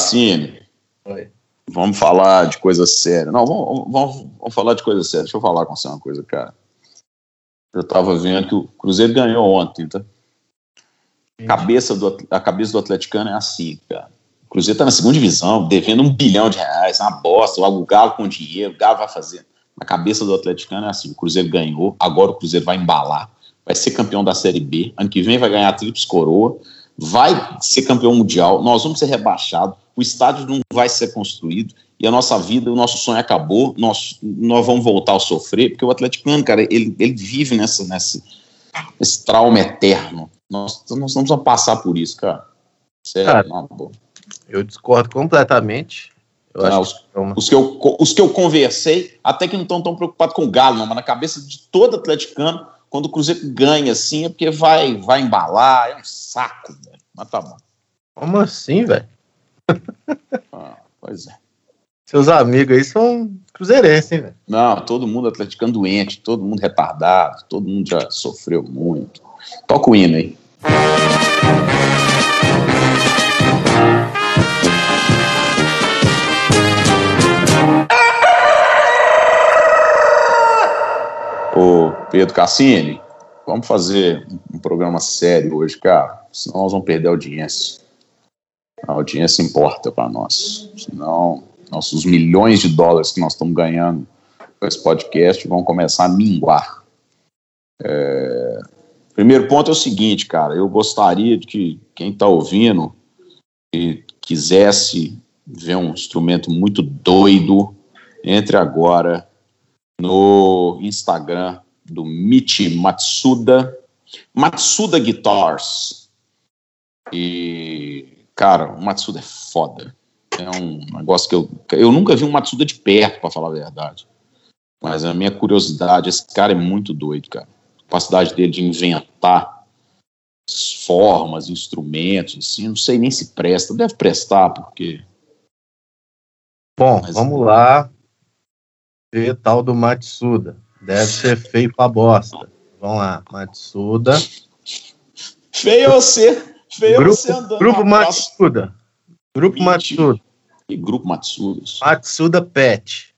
Cassini. Oi. Vamos falar de coisa séria. Não, vamos, vamos, vamos falar de coisa séria. Deixa eu falar com você uma coisa, cara. Eu tava vendo que o Cruzeiro ganhou ontem, tá? A cabeça do, a cabeça do atleticano é assim, cara. O Cruzeiro tá na segunda divisão, devendo um bilhão de reais, uma bosta. O Galo com dinheiro, o Galo vai fazer. A cabeça do atleticano é assim: o Cruzeiro ganhou, agora o Cruzeiro vai embalar, vai ser campeão da Série B. Ano que vem vai ganhar a Tríplice Coroa, vai ser campeão mundial. Nós vamos ser rebaixados o estádio não vai ser construído e a nossa vida, o nosso sonho acabou, nós, nós vamos voltar a sofrer, porque o atleticano, cara, ele, ele vive nessa, nessa, nesse trauma eterno. Nós, nós vamos passar por isso, cara. Sério, cara, não, eu discordo completamente. Eu não, os, que é uma... os, que eu, os que eu conversei, até que não estão tão preocupados com o Galo, não, mas na cabeça de todo atleticano, quando o Cruzeiro ganha assim, é porque vai, vai embalar, é um saco. Mas tá bom. Como assim, velho? Ah, pois é. Seus amigos aí são cruzeirenses, hein, velho? Não, todo mundo atleticano doente, todo mundo retardado, todo mundo já sofreu muito. Toca o hino aí. Ô, Pedro Cassini, vamos fazer um programa sério hoje, cara, senão nós vamos perder a audiência. A audiência importa para nós. Senão, nossos milhões de dólares que nós estamos ganhando com esse podcast vão começar a minguar. É... Primeiro ponto é o seguinte, cara. Eu gostaria de que quem está ouvindo e quisesse ver um instrumento muito doido, entre agora no Instagram do Michi Matsuda, Matsuda Guitars. E Cara, o Matsuda é foda. É um negócio que eu. Eu nunca vi um Matsuda de perto, para falar a verdade. Mas a minha curiosidade, esse cara é muito doido, cara. A capacidade dele de inventar formas, instrumentos, assim, não sei nem se presta. Deve prestar, porque. Bom, Mas, vamos lá ver tal do Matsuda. Deve ser feio pra bosta. Vamos lá, Matsuda. Feio você grupo, Grupo Matsuda. Grupo Matsuda. E Grupo Matsuda. Matsuda Pet.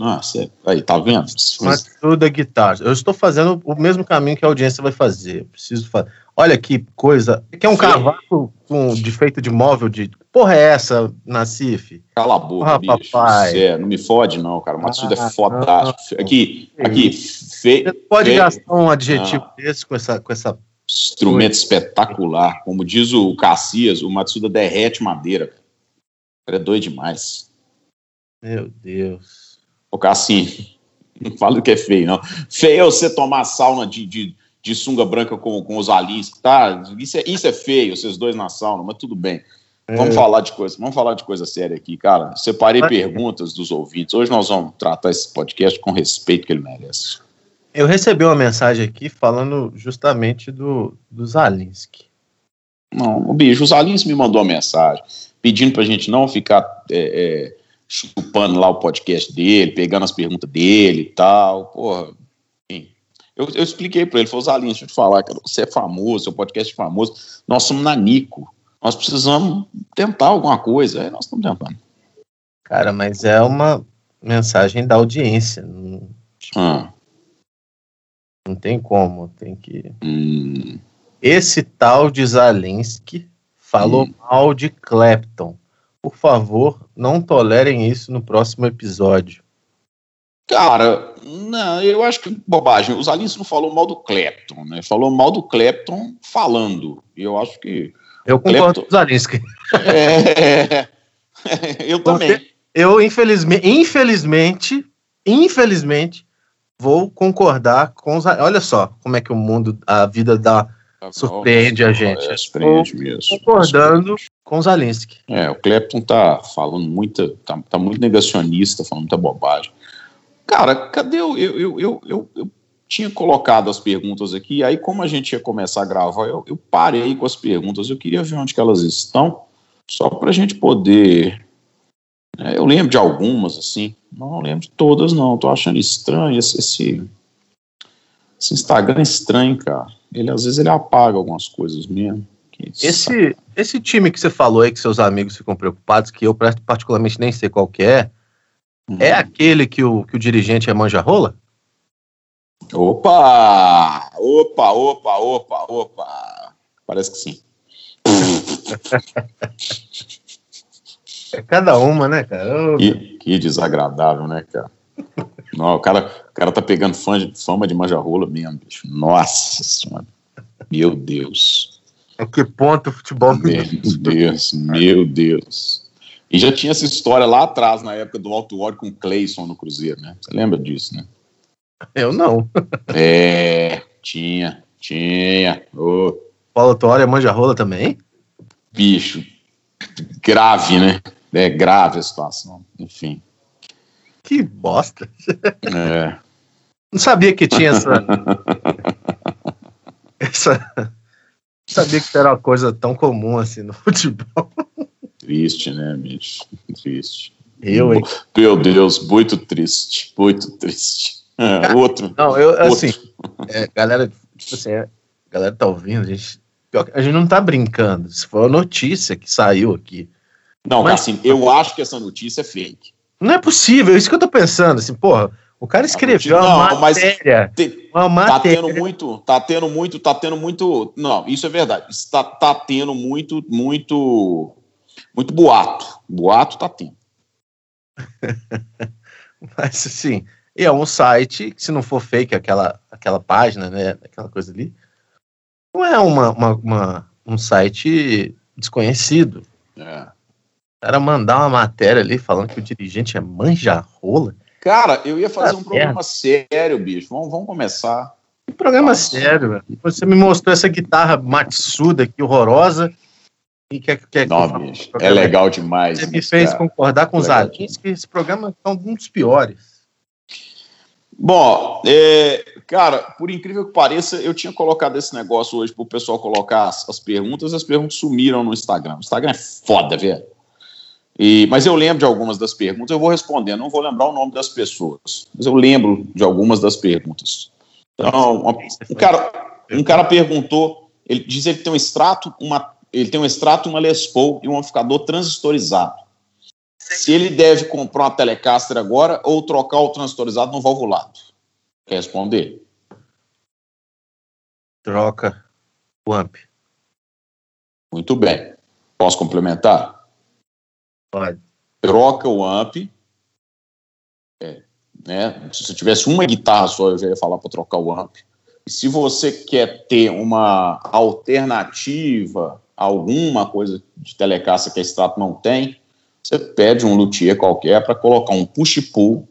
Ah, certo. Aí, tá vendo? Matsuda Guitar. Eu estou fazendo o mesmo caminho que a audiência vai fazer. Eu preciso fazer. Olha que coisa. Que é um cavaco com, de feito de móvel de. Porra, é essa, Nacife? Cala a boca, Porra, bicho. Papai. É, não me fode, não, cara. O Matsuda é ah, é fodástico. Aqui, aqui. Fe, Você pode fe... gastar um adjetivo ah. desse com essa, com essa Instrumento espetacular. Como diz o Cassias, o Matsuda derrete madeira. é doido demais. Meu Deus. O Cassinho, não fala que é feio, não. Feio é você tomar sauna de, de, de sunga branca com, com os alins, tá? Isso é, isso é feio, vocês dois na sauna, mas tudo bem. Vamos é. falar de coisa, vamos falar de coisa séria aqui, cara. Separei perguntas dos ouvintes. Hoje nós vamos tratar esse podcast com respeito que ele merece. Eu recebi uma mensagem aqui falando justamente do, do Zalinski. Não, o bicho, o Zalinski me mandou uma mensagem pedindo pra gente não ficar é, é, chupando lá o podcast dele, pegando as perguntas dele e tal. Porra, enfim. Eu, eu expliquei pra ele, falou, Zalinski, deixa eu te falar, cara, você é famoso, seu podcast é famoso, nós somos na Nico, nós precisamos tentar alguma coisa, aí nós estamos tentando. Cara, mas é uma mensagem da audiência. Não, tipo, ah. Não tem como, tem que. Hum. Esse tal de Zalinski falou hum. mal de Clapton. Por favor, não tolerem isso no próximo episódio. Cara, não, eu acho que bobagem. O Zalinski não falou mal do Clapton, né? Falou mal do Clapton falando. E eu acho que. Eu concordo Clapton... com o Zalinski. É, eu também. Eu, infelizmente, infelizmente, infelizmente, vou concordar com os. Olha só como é que o mundo, a vida dá. Tá surpreende a gente. É, surpreende mesmo. Concordando com Zalinski. É, o Clapton tá falando muita. Tá, tá muito negacionista, falando muita bobagem. Cara, cadê o. Eu, eu, eu, eu, eu tinha colocado as perguntas aqui, aí como a gente ia começar a gravar, eu, eu parei com as perguntas, eu queria ver onde que elas estão, só para a gente poder é, eu lembro de algumas, assim. Não lembro de todas, não. Tô achando estranho esse, esse, esse Instagram é estranho, cara. Ele às vezes ele apaga algumas coisas mesmo. Esse, esse time que você falou aí que seus amigos ficam preocupados, que eu particularmente nem sei qual é, hum. é aquele que o, que o dirigente é manja-rola? Opa! Opa, opa, opa, opa! Parece que sim. é cada uma, né, cara? Que, que desagradável, né, cara? Não, o cara, o cara tá pegando fama de, fama de manja-rola mesmo, bicho. Nossa senhora. Meu Deus. A que ponto o futebol... Meu Deus, meu Deus. E já tinha essa história lá atrás, na época do Alto Óleo com o Cleison no Cruzeiro, né? Você lembra disso, né? Eu não. é, tinha, tinha. Oh. Paulo Autuori é manja-rola também? Bicho, grave, né? É grave a situação, enfim. Que bosta. É. Não sabia que tinha essa. essa. Não sabia que era uma coisa tão comum assim no futebol. Triste, né, bicho? Triste. Eu, hein? Meu Deus, muito triste, muito triste. É, outro. Não, eu, assim, é, galera, tipo assim, é, galera tá ouvindo, a gente, a gente não tá brincando. Se for a notícia que saiu aqui. Não, Mas, assim, eu acho que essa notícia é fake. Não é possível, é isso que eu tô pensando, assim, porra, o cara escreveu não, uma matéria, te, uma matéria. Tá tendo muito, tá tendo muito, tá tendo muito, não, isso é verdade, está tá tendo muito, muito, muito boato, boato tá tendo. Mas, assim, é um site, se não for fake aquela, aquela página, né, aquela coisa ali, não é uma, uma, uma um site desconhecido. É cara mandar uma matéria ali falando que o dirigente é manja-rola. Cara, eu ia fazer ah, um programa sério, bicho. Vamos, vamos começar. Que programa Nossa. sério, velho. Você me mostrou essa guitarra Matsuda aqui, horrorosa. E quer, quer Não, que bicho, é legal demais. Você me fez cara. concordar com os Alins que esse programa é um dos piores. Bom, é, cara, por incrível que pareça, eu tinha colocado esse negócio hoje para o pessoal colocar as, as perguntas, as perguntas sumiram no Instagram. O Instagram é foda, velho. E, mas eu lembro de algumas das perguntas, eu vou responder, não vou lembrar o nome das pessoas, mas eu lembro de algumas das perguntas. Então, uma, um, cara, um cara perguntou, ele diz que ele tem um extrato, uma, ele tem um extrato, uma Les Paul e um amplificador transistorizado. Se ele deve comprar uma Telecaster agora ou trocar o transistorizado no valvulado? Quer responder? Troca o amp. Muito bem. Posso complementar? Pode. Troca o amp. É, né? Se você tivesse uma guitarra só, eu já ia falar para trocar o amp. E se você quer ter uma alternativa, alguma coisa de telecaça que a Strato não tem, você pede um luthier qualquer para colocar um push-pull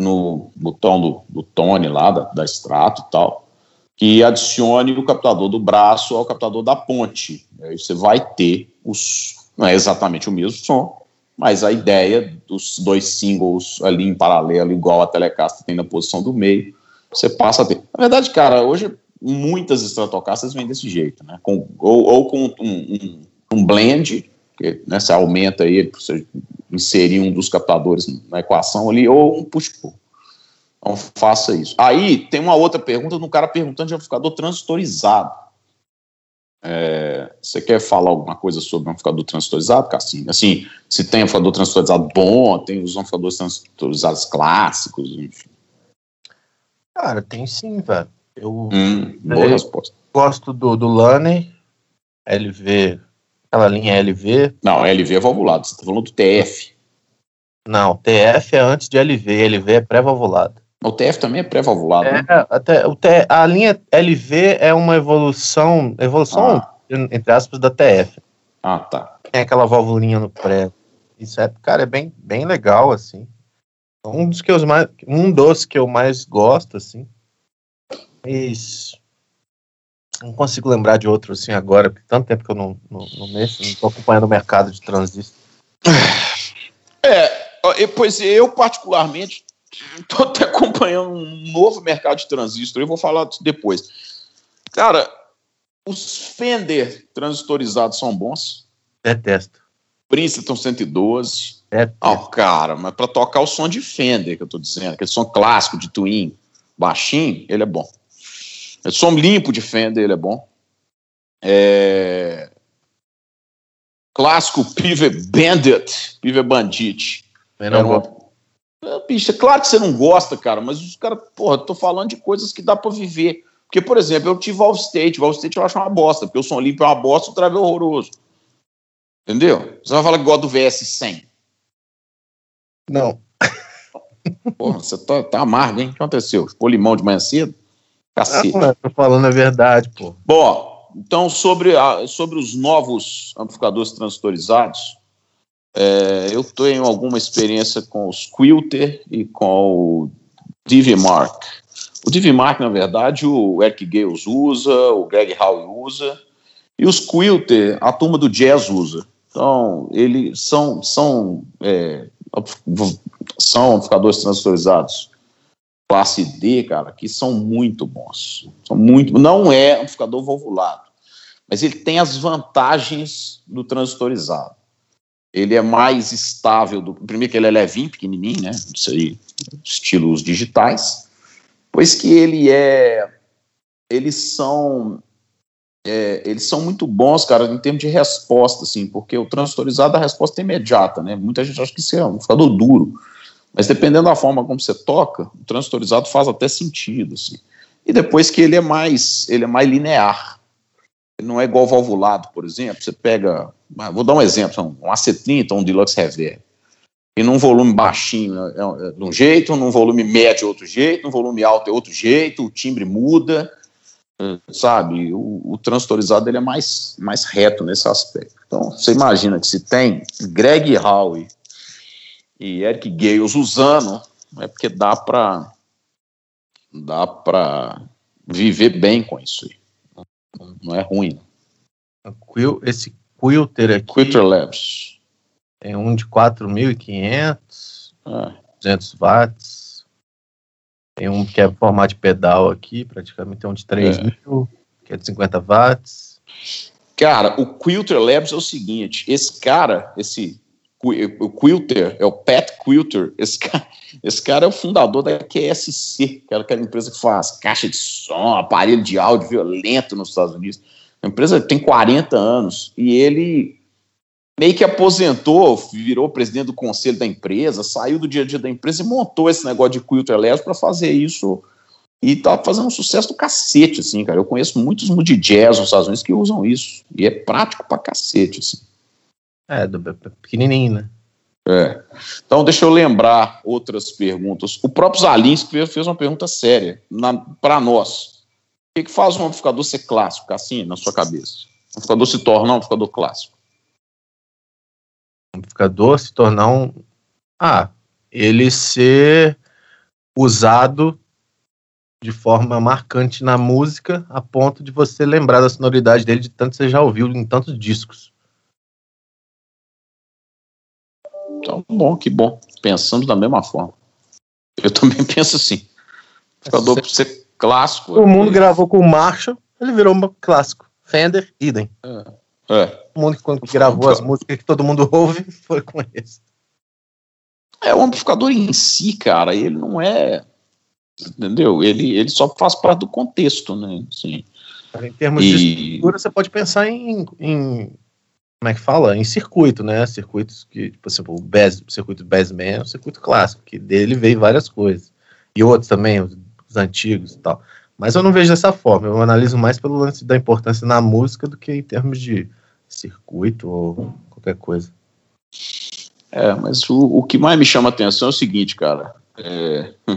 no botão do, do Tone lá, da, da Strato e tal, que adicione o captador do braço ao captador da ponte. Aí você vai ter os. Não é exatamente o mesmo som, mas a ideia dos dois singles ali em paralelo, igual a Telecaster tem na posição do meio, você passa a ter. Na verdade, cara, hoje muitas Stratocasters vêm desse jeito, né? Com, ou, ou com um, um, um, blend, que né, você aumenta para você inserir um dos captadores na equação ali, ou um push-pull. Então faça isso. Aí tem uma outra pergunta de um cara perguntando de amplificador transistorizado. É, você quer falar alguma coisa sobre o amplificador transistorizado, Cassinho? Assim, se tem amplificador transistorizado bom, tem os amplificadores transistorizados clássicos, enfim. Cara, tem sim, velho. Eu, hum, boa resposta. gosto do, do Lane, LV, aquela linha LV. Não, LV é valvulado, você tá falando do TF. Não, TF é antes de LV, LV é pré-valvulado. O TF também é pré-valvulado. É, né? até, o T, a linha LV é uma evolução, evolução ah. entre aspas, da TF. Ah, tá. Tem aquela válvulinha no pré. Isso é, cara, é bem, bem legal, assim. Um dos que eu mais, um dos que eu mais gosto, assim. Isso. Não consigo lembrar de outro assim agora, porque tanto tempo que eu não, não, não mexo, não tô acompanhando o mercado de transistor. É, pois eu particularmente Estou até acompanhando um novo mercado de transistor, eu vou falar depois. Cara, os Fender transistorizados são bons. Detesto. Princeton 112. Detesto. Oh, cara, mas para tocar o som de Fender, que eu estou dizendo, aquele som clássico de Twin, baixinho, ele é bom. O som limpo de Fender, ele é bom. É... Clássico Pive Bandit, Pive Bandit. Era uma... É, claro que você não gosta, cara, mas os caras, porra, tô falando de coisas que dá para viver. Porque, por exemplo, eu tive Wall State, Wall State eu acho uma bosta, porque o Som Limpo é uma bosta, o Drive é horroroso. Entendeu? Você vai falar que gosta do VS 100. Não. Porra, você tá, tá amargo, hein? O que aconteceu? Ficou limão de manhã cedo? Cacete. Não, tô falando a verdade, pô. Bom, então sobre, a, sobre os novos amplificadores transistorizados, é, eu tenho alguma experiência com os Quilter e com o DVMark. O DVMark, na verdade, o Eric Gales usa, o Greg Howe usa, e os Quilter, a turma do Jazz usa. Então, eles são, são, é, são amplificadores transistorizados classe D, cara, que são muito bons. São muito, não é amplificador valvulado, mas ele tem as vantagens do transistorizado. Ele é mais estável, do, primeiro que ele é levinho, pequenininho, né, isso aí, estilos digitais, pois que ele é, eles são, é, eles são muito bons, cara, em termos de resposta, assim, porque o transistorizado a resposta é imediata, né, muita gente acha que isso é um amplificador duro, mas dependendo da forma como você toca, o transistorizado faz até sentido, assim. E depois que ele é mais, ele é mais linear. Ele não é igual valvulado, por exemplo. Você pega, vou dar um exemplo, um A70, um Deluxe Reverb. E num volume baixinho é, é, é de um jeito, num volume médio é outro jeito, num volume alto é outro jeito, o timbre muda, é, sabe? O, o transistorizado ele é mais, mais reto nesse aspecto. Então, você imagina que se tem Greg Howe e Eric Gales usando, é porque dá para dá para viver bem com isso aí. Não, não é ruim. Esse Quilter aqui. Quilter Labs. Tem um de 4.500, é. 200 watts. Tem um que é formato de pedal aqui, praticamente tem um de 3.000, é. que é de 50 watts. Cara, o Quilter Labs é o seguinte: esse cara, esse o Quilter, é o Pat Quilter, esse cara, esse cara é o fundador da QSC, que era aquela empresa que faz caixa de som, aparelho de áudio violento nos Estados Unidos. A empresa tem 40 anos e ele meio que aposentou, virou presidente do conselho da empresa, saiu do dia a dia da empresa e montou esse negócio de Quilter Labs para fazer isso e tá fazendo um sucesso do cacete, assim, cara. Eu conheço muitos de jazz nos Estados Unidos que usam isso e é prático pra cacete, assim. É, do pequenininho, né? É. Então, deixa eu lembrar outras perguntas. O próprio Zalinski fez uma pergunta séria para nós. O que, que, faz um amplificador ser clássico, assim, na sua cabeça? Um amplificador se tornar um amplificador clássico? Um amplificador se tornar um. Ah, ele ser usado de forma marcante na música, a ponto de você lembrar da sonoridade dele de tanto que você já ouviu em tantos discos. Então, bom, que bom. Pensando da mesma forma. Eu também penso assim. Amplificador para ser clássico. O mundo gravou com o Marshall, ele virou um clássico. Fender, idem. É. é. O mundo que quando gravou as músicas que todo mundo ouve foi com esse. É, o amplificador em si, cara, ele não é. Entendeu? Ele, ele só faz parte do contexto, né? Assim. Em termos e... de estrutura, você pode pensar em, em como é que fala? Em circuito, né? Circuitos que, tipo, assim, o Bez, o circuito Bassman é um circuito clássico, que dele veio várias coisas. E outros também, os, os, antigos e tal. Mas eu não vejo dessa forma, eu analiso mais pelo lance da importância na música do que em termos de circuito ou qualquer coisa. É, mas o, o que mais me chama a atenção é o seguinte, cara. É,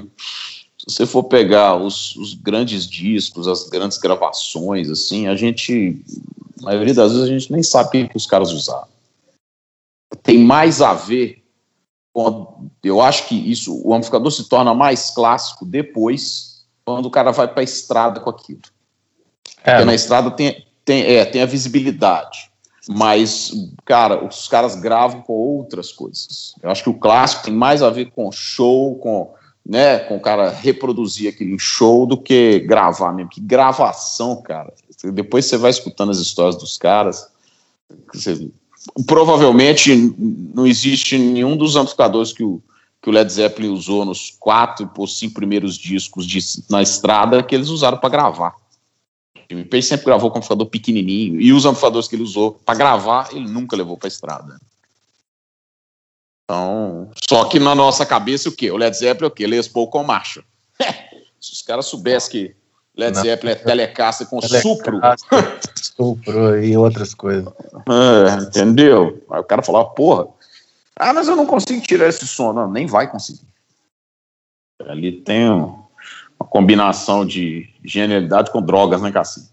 se você for pegar os, os grandes discos, as grandes gravações, assim, a gente a maioria das vezes a gente nem sabe o que os caras usaram. Tem mais a ver. Eu acho que isso, o amplificador se torna mais clássico depois, quando o cara vai para a estrada com aquilo. É, Porque na estrada tem, tem, é, tem a visibilidade. Mas, cara, os caras gravam com outras coisas. Eu acho que o clássico tem mais a ver com show, com, né, com o cara reproduzir aquele show do que gravar mesmo. Que gravação, cara, depois você vai escutando as histórias dos caras, você, provavelmente não existe nenhum dos amplificadores que o, que o Led Zeppelin usou nos quatro ou cinco primeiros discos de, na estrada que eles usaram para gravar. Jimmy Page sempre gravou com um amplificador pequenininho e os amplificadores que ele usou para gravar, ele nunca levou para estrada. Então, só que na nossa cabeça o quê? O Led Zeppelin é o quê? Les Paul com marcha. Se os caras soubessem que Led Zeppelin é Telecaster com Supro. Supro e outras coisas. É, entendeu? Aí o cara falava, porra, ah, mas eu não consigo tirar esse som. Não, nem vai conseguir. Ali tem uma combinação de genialidade com drogas, né, Cassim?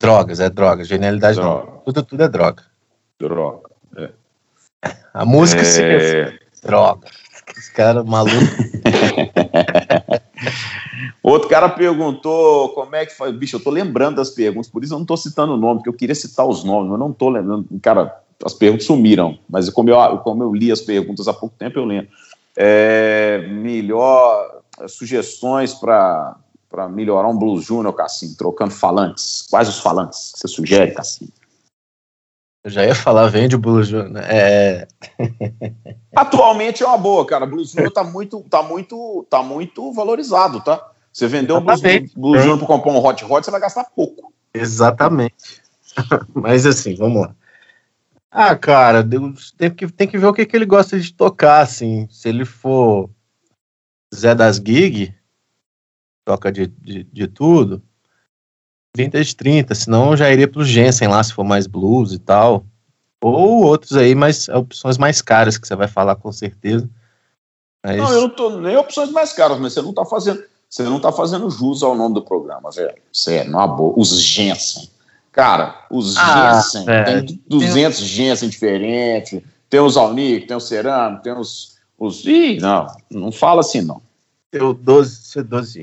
Drogas, é droga. Genialidade droga. não. Tudo, tudo é droga. Droga, é. A música é... se droga. Os caras malucos. Outro cara perguntou como é que foi. Bicho, eu tô lembrando das perguntas, por isso eu não tô citando o nome, porque eu queria citar os nomes, mas não tô lembrando. Cara, as perguntas sumiram, mas como eu, como eu li as perguntas há pouco tempo, eu lembro. É, melhor sugestões para melhorar um Blues Junior, Cassim, trocando falantes. Quais os falantes que você sugere, Cassim? Eu já ia falar, vende o Blues? É... Atualmente é uma boa, cara. Blues Junior tá muito, tá muito, tá muito valorizado, tá? Você vendeu um Blues, Blues Junior para comprar um Hot Rod, você vai gastar pouco. Exatamente. Mas assim, vamos lá. Ah, cara, tem que, tem que ver o que, que ele gosta de tocar, assim. Se ele for Zé das Gig, toca de, de, de tudo, 30 de 30, senão eu já iria pro Jensen lá, se for mais blues e tal. Ou outros aí, mas opções mais caras que você vai falar com certeza. Mas... Não, eu não tô nem opções mais caras, mas você não tá fazendo, você não tá fazendo jus ao nome do programa, velho. Sério, não boa. Os Jensen. Cara, os ah, Jensen, é. tem 200 tem... Jensen diferentes, tem os Alnic, tem os Cerano, tem os, os... Ih, não, não fala assim não. O 12, 12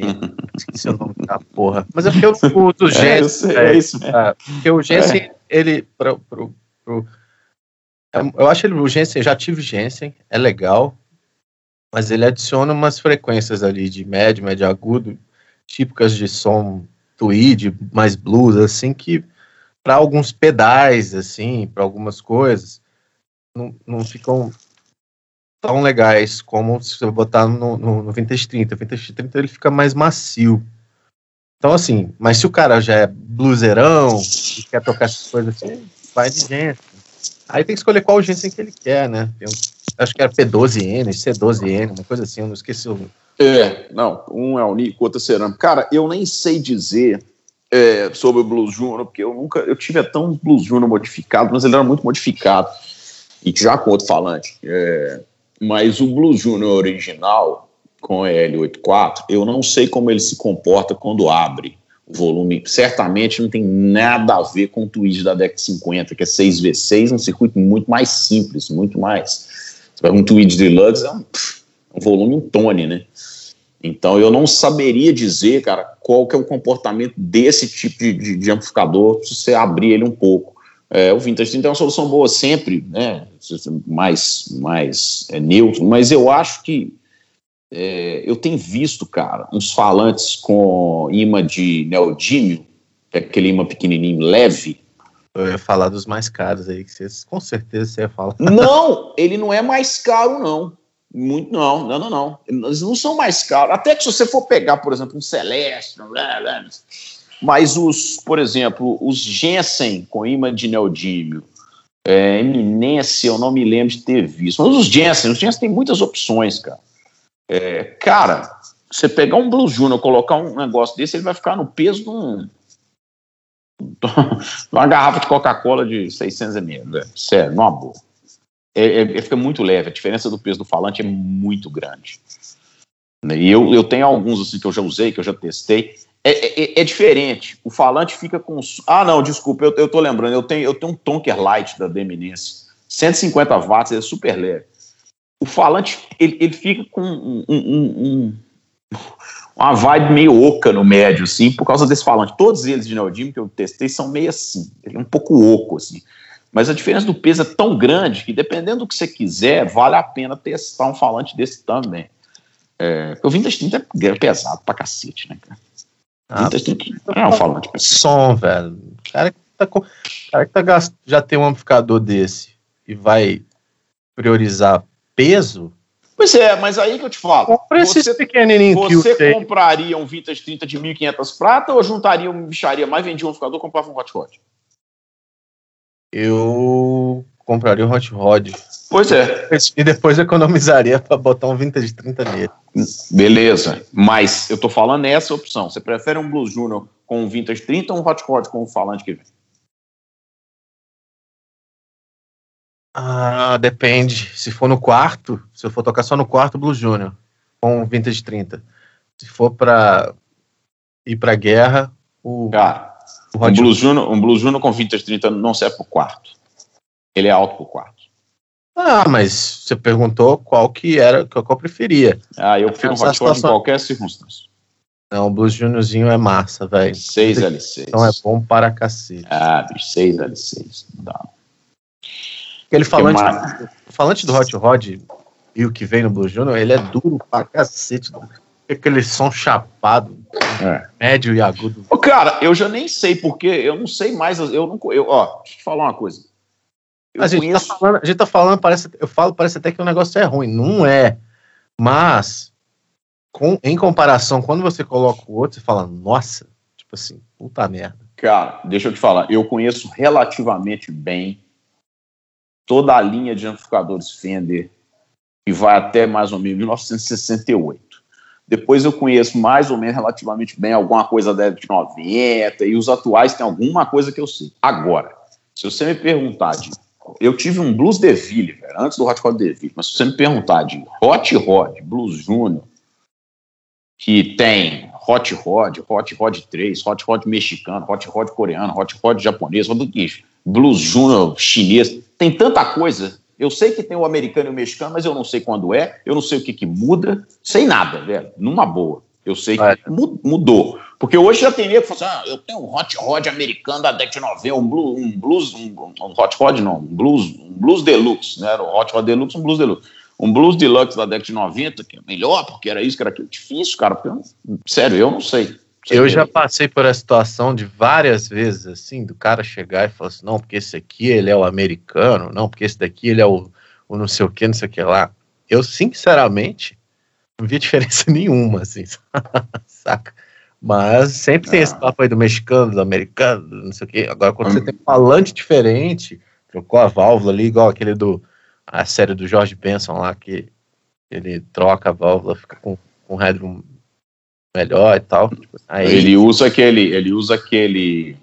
esqueci o nome da porra. Mas é porque o, o do Jensen, é, é, isso mesmo. É, porque o Jensen, é. ele, pro, pro, pro, eu acho ele, o Jensen, já tive Jensen, é legal, mas ele adiciona umas frequências ali de médio, médio agudo, típicas de som tweed, mais blues, assim, que para alguns pedais, assim, para algumas coisas, não, não ficam tão legais como se você botar no, no, no Vintage 30. O Vintage 30 ele fica mais macio. Então, assim, mas se o cara já é bluseirão e quer tocar essas coisas assim, vai de Jensen. Aí tem que escolher qual Jensen que ele quer, né? Um, acho que era P12N, C12N, uma coisa assim, eu não esqueci o. É, não, um é o Nico, outro é cerâmico. Cara, eu nem sei dizer é, sobre o Blues Junior, porque eu nunca eu tive até um Blues Junior modificado, mas ele era muito modificado, e já com outro falante. É, mas o Blues Junior original, com L84, eu não sei como ele se comporta quando abre o volume. Certamente não tem nada a ver com o tweet da Deck 50, que é 6V6, um circuito muito mais simples, muito mais. Um tweet deluxe é um, um volume um tone, né? Então eu não saberia dizer, cara, qual que é o comportamento desse tipo de, de, de amplificador se você abrir ele um pouco. É, o Vintage 30 é uma solução boa sempre, né, mais, mais é, neutro, mas eu acho que é, eu tenho visto, cara, uns falantes com imã de neodímio, é aquele imã pequenininho, leve. Eu ia falar dos mais caros aí, que vocês, com certeza você ia falar. Não, ele não é mais caro, não. Muito não, não, não, não. Eles não são mais caros. Até que se você for pegar, por exemplo, um Celeste, mas os, por exemplo, os Jensen com imã de neodímio, é, Eminência, eu não me lembro de ter visto. Mas os Jensen, os Jensen tem muitas opções, cara. É, cara, você pegar um Blue Junior, colocar um negócio desse, ele vai ficar no peso de, um, uma garrafa de Coca-Cola de 600 ml, sério, numa boa é, é, é, fica muito leve. A diferença do peso do falante é muito grande. Né, e eu, eu tenho alguns assim que eu já usei, que eu já testei. É, é, é, é diferente. O falante fica com. Ah, não, desculpa, eu, eu tô lembrando. Eu tenho, eu tenho um Tonker Light da Deminense. 150 watts, é super leve. O falante, ele, ele fica com um, um, um, uma vibe meio oca no médio, assim, por causa desse falante. Todos eles de neodímio que eu testei são meio assim. Ele é um pouco oco, assim. Mas a diferença do peso é tão grande que, dependendo do que você quiser, vale a pena testar um falante desse também. É, o Vintage 30 é pesado pra cacete, né, cara? Ah, um falante pesado. Som, velho. O cara que, tá, com, cara que tá gast... já tem um amplificador desse e vai priorizar peso. Pois é, mas aí que eu te falo. Compra esses Você, pequenininhos você compraria um Vintage 30 de 1.500 prata ou juntaria uma bicharia mais, vendia um ficador e comprava um hot rod? Eu compraria um Hot Rod. Pois é. E depois economizaria pra botar um Vintage 30 nele. Beleza, mas eu tô falando essa opção. Você prefere um Blues Junior com um Vintage 30 ou um Hot Rod com o falante que vem? Ah, depende. Se for no quarto, se eu for tocar só no quarto, Blues Junior, com um Vintage 30. Se for pra ir pra guerra, o, Cara, o um Hot Blues, Junior, um Blues Junior com Vintage 30 não serve pro quarto. Ele é alto pro quarto. Ah, mas você perguntou qual que era, qual que eu preferia. Ah, eu prefiro Essa Hot em qualquer circunstância. Não, o Blues Juniorzinho é massa, velho. 6 L6. Então é bom para cacete. Ah, bicho, 6 L6. Não dá. Aquele falante, falante do Hot Rod e o que vem no Blues Junior, ele é duro pra cacete. Aquele som chapado, É. médio e agudo. Ô, cara, eu já nem sei porque eu não sei mais. Eu não. Eu, ó, deixa eu te falar uma coisa. Eu a, gente conheço. tá falando, a gente tá falando, parece, eu falo, parece até que o negócio é ruim. Não é. Mas, com, em comparação, quando você coloca o outro, você fala, nossa, tipo assim, puta merda. Cara, deixa eu te falar. Eu conheço relativamente bem toda a linha de amplificadores Fender que vai até mais ou menos 1968. Depois eu conheço mais ou menos relativamente bem alguma coisa da década de 90 e os atuais tem alguma coisa que eu sei. Agora, se você me perguntar de eu tive um Blues DeVille, velho, antes do Hot Rod DeVille, mas se você me perguntar de Hot Rod, Blues Júnior, que tem Hot Rod, Hot Rod 3, Hot Rod mexicano, Hot Rod coreano, Hot Rod japonês, Blues Júnior chinês, tem tanta coisa. Eu sei que tem o americano e o mexicano, mas eu não sei quando é, eu não sei o que, que muda, sei nada, velho, numa boa. Eu sei que mu- mudou. Porque hoje já tem nego que fala assim, ah, eu tenho um Hot Rod americano da década de 90, um blues, um, blues um, um Hot Rod não, um blues, um blues deluxe, né? Era o Hot Rod Deluxe, um blues deluxe. Um blues deluxe da década de 90, que é melhor, porque era isso, que era aquilo. Difícil, cara. porque eu sério, eu não sei. Eu já passei por essa situação de várias vezes, assim, do cara chegar e falar assim, não, porque esse aqui ele é o americano, não, porque esse daqui ele é o, o não sei o que, não sei o que lá. Eu, sinceramente, não vi diferença nenhuma, assim, saca? Mas sempre tem Ah. esse papo aí do mexicano, do americano, não sei o que. Agora, quando Hum. você tem um falante diferente, trocou a válvula ali, igual aquele do, a série do George Benson lá, que ele troca a válvula, fica com, com headroom melhor e tal. Tipo, aí, Ele usa aquele, ele usa aquele,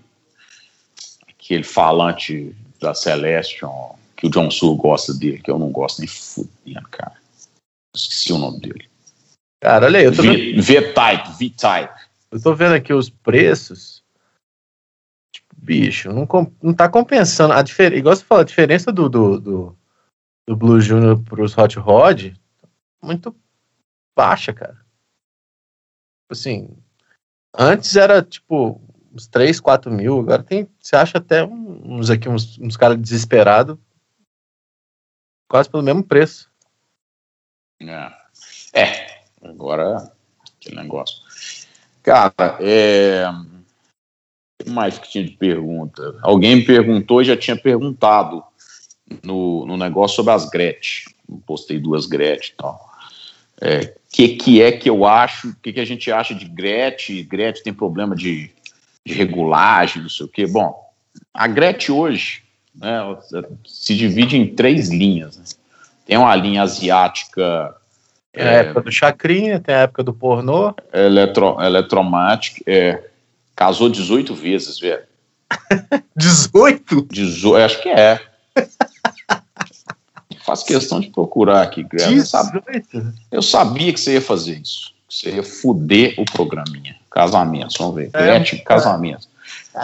aquele falante da Celestion que o John Sur gosta dele, que eu não gosto nem fudendo, cara. Esqueci o nome dele. Cara, olha aí, eu tô, vendo, V-Type, V-Type. eu tô vendo aqui os preços. Tipo, bicho, não, não tá compensando. A diferença, igual você falou, a diferença do, do, do, do Blue Junior pros Hot Rod muito baixa, cara. Tipo Assim, antes era tipo uns 3, 4 mil, agora tem, você acha até uns aqui, uns, uns caras desesperados, quase pelo mesmo preço. É. É, agora aquele negócio. Cara, é. O que mais que tinha de pergunta? Alguém me perguntou já tinha perguntado no, no negócio sobre as Gretchen. Postei duas Gretchen e tal. O é, que, que é que eu acho? O que, que a gente acha de Gretchen? Gretchen tem problema de, de regulagem, não sei o quê. Bom, a Gretchen hoje né, se divide em três linhas. né? Tem uma linha asiática Tem a época do Chacrinha, tem a época do pornô. Eletro, Eletromatic, é, casou 18 vezes, velho. 18? Dezo- acho que é. Faço questão de procurar aqui, sab- 18? eu sabia que você ia fazer isso. Que você ia fuder o programinha. Casamentos, vamos ver. É, Gretchen, casamentos.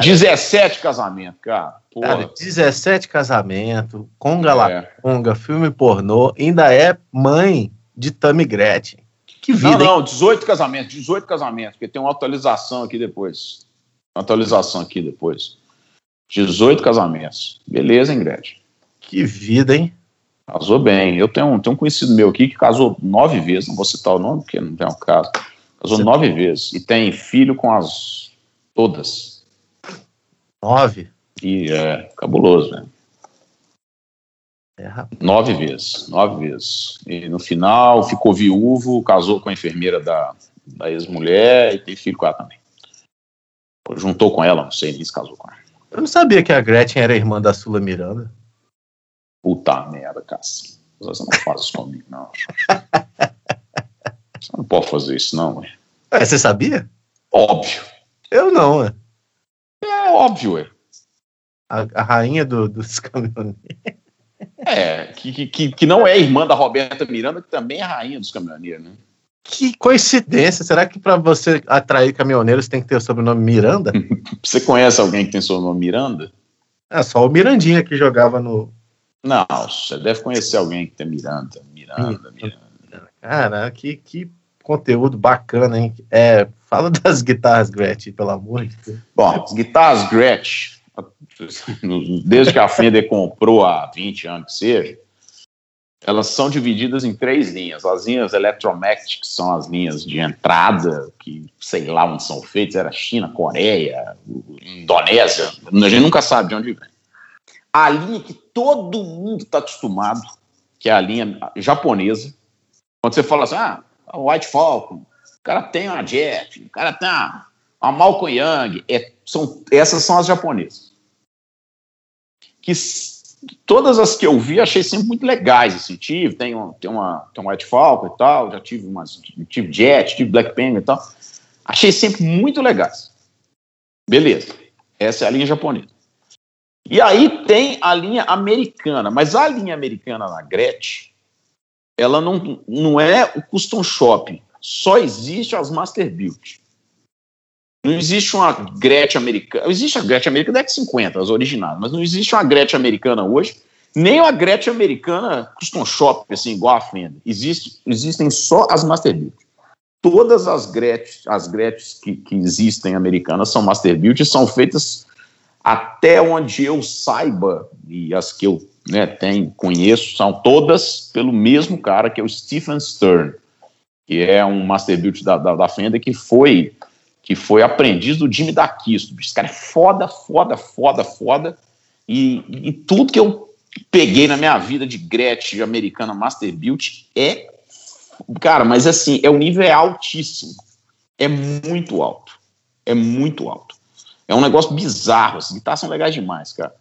17 casamentos, cara. Porra. Cara, 17 casamentos, conga É. conga, filme pornô, ainda é mãe de Tammy Gretchen. Que vida, Não, não, 18 casamentos, 18 casamentos, porque tem uma atualização aqui depois. Uma atualização aqui depois. 18 casamentos. Beleza, hein, Gretchen? Que vida, hein? Casou bem. Eu tenho, um- tenho um conhecido meu aqui que casou nove vezes, não vou citar o nome porque não tem o caso. Casou Você- nove vezes e tem filho com as todas. Nove. E é cabuloso, né? É, nove vezes, nove vezes. E no final ficou viúvo, casou com a enfermeira da, da ex-mulher e tem filho com ela também. Juntou com ela, não sei nem se casou com ela. Eu não sabia que a Gretchen era irmã da Sula Miranda. Puta merda, Cássio. Você não faz isso comigo, não. Você não pode fazer isso, não, ué. É, você sabia? Óbvio. Eu não, ué. É óbvio, ué. A, a rainha do, dos caminhoneiros. É, que, que, que não é irmã da Roberta Miranda, que também é rainha dos caminhoneiros, né? Que coincidência! Será que para você atrair caminhoneiros tem que ter o sobrenome Miranda? você conhece alguém que tem sobrenome Miranda? É só o Mirandinha que jogava no. Não, você deve conhecer alguém que tem Miranda. Miranda, Miranda. Cara, que, que conteúdo bacana, hein? É, fala das guitarras Gretsch, pelo amor de Deus. Bom, as guitarras Gretsch, desde que a Fender comprou há 20 anos que seja, elas são divididas em três linhas. As linhas Electromagnetic, que são as linhas de entrada, que sei lá onde são feitas, era China, Coreia, Indonésia, a gente nunca sabe de onde vem. A linha que todo mundo está acostumado, que é a linha japonesa, quando você fala assim, ah, White Falcon, o cara tem uma Jet, o cara tem uma, uma Malcolm Young, é, são, essas são as japonesas. Que todas as que eu vi achei sempre muito legais, assim, tive, tem, um, tem, uma, tem um White Falcon e tal, já tive umas, tive Jet, tive Black Penguin e tal, achei sempre muito legais. Beleza, essa é a linha japonesa. E aí tem a linha americana, mas a linha americana na Gretchen, ela não, não é o custom shop, só existe as master build. Não existe uma Gretchen americana. Existe a Gretchen americana da X50, as originais, mas não existe uma Gretchen americana hoje, nem uma Gretchen americana custom shop, assim, igual a Fender. Existe, existem só as Master Build. Todas as Gretchen, as Gretchen que, que existem americanas são Master Build e são feitas até onde eu saiba, e as que eu né, tenho, conheço, são todas pelo mesmo cara, que é o Stephen Stern, que é um Master Build da, da, da Fender que foi que foi aprendiz do Jimmy Daquisto. Esse cara é foda, foda, foda, foda. E, e, tudo que eu peguei na minha vida de Gretchen, americana Master Build, é. Cara, mas assim, é o nível é altíssimo. É muito alto. É muito alto. É um negócio bizarro. As guitarras são legais demais, cara.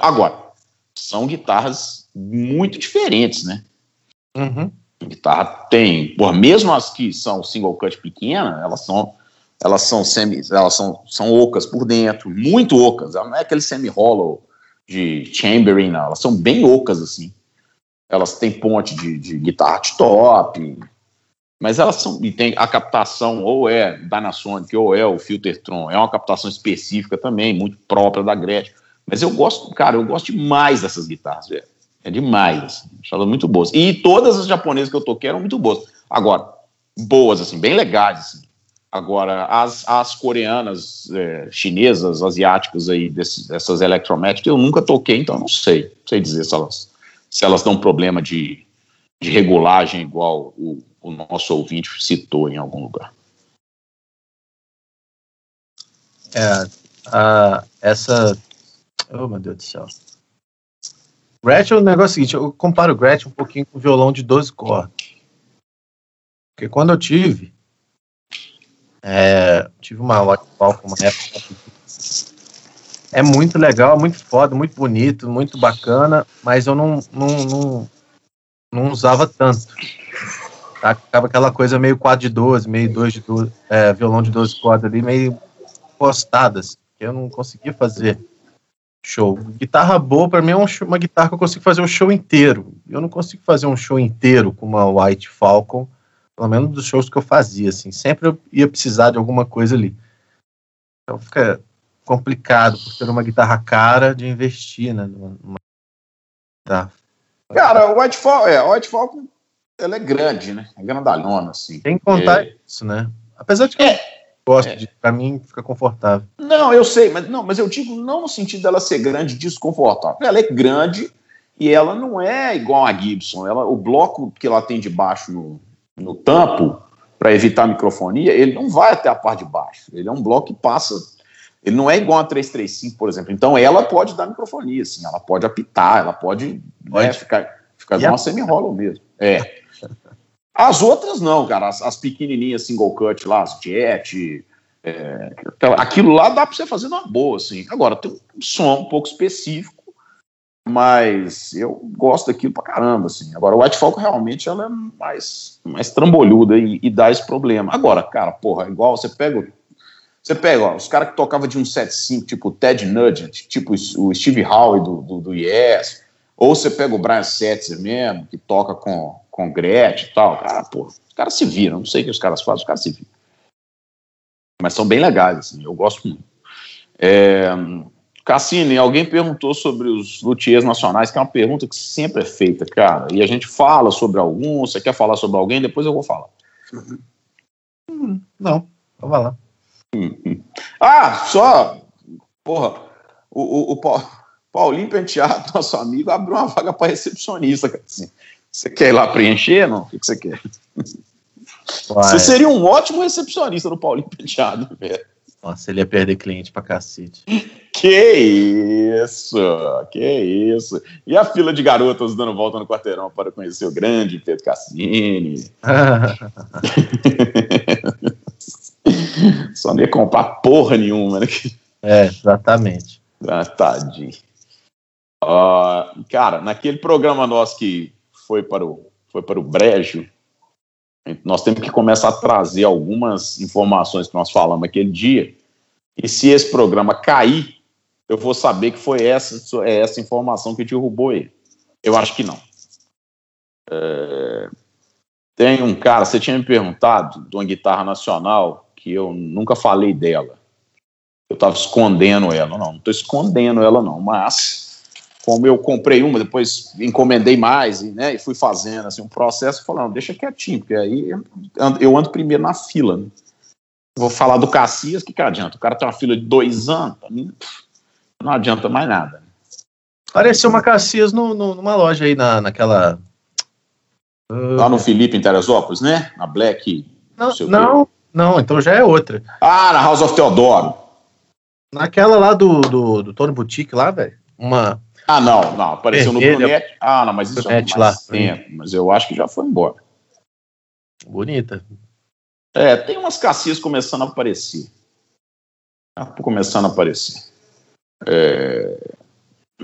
Agora, são guitarras muito diferentes, né? Uhum. guitarra tem, por mesmo as que são single cut pequena, elas são elas são semi, elas são, são ocas por dentro, muito ocas. Ela não é aquele semi-hollow de Chamberlain, não. Elas são bem ocas, assim. Elas têm ponte de, de guitarra de top, mas elas são, e tem a captação, ou é Dynasonic, ou é o Filtertron, é uma captação específica também, muito própria da Gretchen. Mas eu gosto, cara, eu gosto demais dessas guitarras, velho. É demais, assim. Acho elas muito boas. E todas as japonesas que eu toquei eram muito boas. Agora, boas, assim, bem legais, assim. Agora, as, as coreanas, é, chinesas, asiáticas aí, desse, dessas Electromatic, eu nunca toquei, então não sei. Não sei dizer se elas, se elas dão problema de, de regulagem igual o, o nosso ouvinte citou em algum lugar. É, a, essa. Oh, meu Deus do céu. Gretchen, o negócio é o seguinte: eu comparo o Gretchen um pouquinho com o violão de 12 cordas. Porque quando eu tive, é, tive uma Watchfall uma época. É muito legal, muito foda, muito bonito, muito bacana, mas eu não, não, não, não usava tanto. Tá? Ficava aquela coisa meio 4 de 12, meio 2 de 12, é, violão de 12 cordas ali, meio postadas, que eu não conseguia fazer show. Guitarra boa, para mim, é um uma guitarra que eu consigo fazer um show inteiro. Eu não consigo fazer um show inteiro com uma White Falcon pelo menos dos shows que eu fazia, assim, sempre eu ia precisar de alguma coisa ali. Então fica complicado por ter uma guitarra cara de investir, né, numa, numa guitarra. Cara, o White Falcon, é, White Falcon, ela é grande, né, é grandalhona, assim. Tem que contar é... isso, né, apesar de que é. eu gosto é. de, pra mim, fica confortável. Não, eu sei, mas, não, mas eu digo não no sentido dela ser grande desconfortável, ela é grande e ela não é igual a Gibson, ela, o bloco que ela tem de baixo no, no tampo para evitar a microfonia, ele não vai até a parte de baixo. Ele é um bloco que passa. Ele não é igual a 335, por exemplo. Então ela pode dar microfonia, assim, ela pode apitar, ela pode, pode. Né, ficar, ficar igual uma semi-hollow mesmo. É. As outras não, cara. As, as pequenininhas single cut lá, as jet, é, aquilo lá dá para você fazer numa boa, assim. Agora, tem um som um pouco específico, mas eu gosto daquilo pra caramba, assim. Agora, o White Falcon realmente ela é mais, mais trambolhuda e, e dá esse problema. Agora, cara, porra, igual você pega. Você pega, ó, os caras que tocavam de um 7.5, tipo o Ted Nugent, tipo o Steve Howe do, do, do Yes, ou você pega o Brian Setzer mesmo, que toca com, com Gretchen e tal, cara, pô, os caras se viram, não sei o que os caras fazem, os caras se viram. Mas são bem legais, assim, eu gosto muito. É, Cassini, alguém perguntou sobre os luthiers nacionais, que é uma pergunta que sempre é feita, cara, e a gente fala sobre alguns, você quer falar sobre alguém, depois eu vou falar. Não, vou falar. Ah, só, porra, o, o, o Paulinho Penteado, nosso amigo, abriu uma vaga para recepcionista, cara, assim. Você quer ir lá preencher, não? O que, que você quer? Uai. Você seria um ótimo recepcionista do Paulinho Penteado, velho. Nossa, ele ia perder cliente pra cacete. Que isso, que isso. E a fila de garotas dando volta no quarteirão para conhecer o grande Pedro Cassini. Só não ia comprar porra nenhuma, né? É, exatamente. Ah, tadinho. Uh, cara, naquele programa nosso que foi para o, foi para o Brejo, nós temos que começar a trazer algumas informações que nós falamos aquele dia. E se esse programa cair, eu vou saber que foi essa, é essa informação que derrubou ele. Eu acho que não. É, tem um cara, você tinha me perguntado de uma guitarra nacional que eu nunca falei dela. Eu estava escondendo ela. Não, não estou escondendo ela, não, mas como eu comprei uma, depois encomendei mais e, né, e fui fazendo assim, um processo, falando, deixa quietinho, porque aí eu ando primeiro na fila. Né? Vou falar do Cacias, que que adianta? O cara tem uma fila de dois anos, mim, não adianta mais nada. Apareceu uma Cacias no, no, numa loja aí, na, naquela... Lá no Felipe, em Teresópolis, né? Na Black... Não, não, não, não, então já é outra. Ah, na House of Teodoro. Naquela lá do, do, do Tony Boutique lá, velho. Uma ah, não, não. Apareceu no Brunete. Ah, não, mas isso é mais lá. tempo. Mas eu acho que já foi embora. Bonita. É, tem umas cacias começando a aparecer. Tá começando a aparecer. É...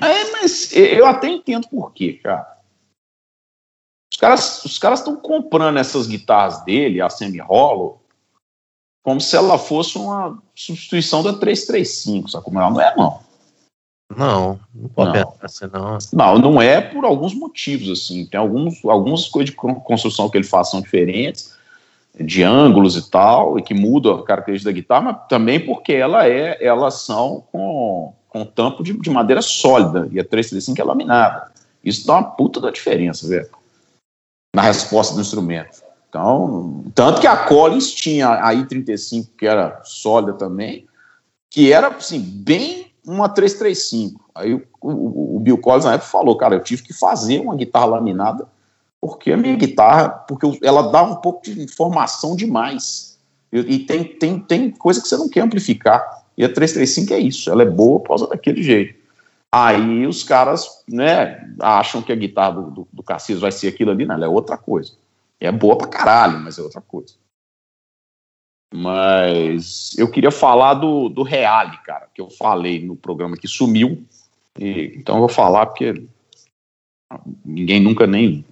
é, mas eu até entendo por quê, cara. Os caras os caras estão comprando essas guitarras dele, a semi-hollow, como se ela fosse uma substituição da 335, sabe como ela não é, não. Não, não pode não. Assim, não. Não, não é por alguns motivos, assim. Tem alguns, algumas coisas de construção que ele faz são diferentes, de ângulos e tal, e que mudam a característica da guitarra, mas também porque ela é, elas são com, com tampo de, de madeira sólida, e a 335 é laminada. Isso dá uma puta da diferença, velho. Na resposta do instrumento. Então, tanto que a Collins tinha a I-35, que era sólida também, que era, assim, bem uma 335. Aí o, o, o Bill Collins na época falou, cara, eu tive que fazer uma guitarra laminada porque a minha guitarra, porque ela dá um pouco de informação demais. E, e tem, tem, tem coisa que você não quer amplificar. E a 335 é isso, ela é boa por causa daquele jeito. Aí os caras, né, acham que a guitarra do, do, do Cassis vai ser aquilo ali, não, ela é outra coisa. É boa pra caralho, mas é outra coisa. Mas eu queria falar do, do Reale, cara, que eu falei no programa que sumiu. E, então eu vou falar porque ninguém nunca nem.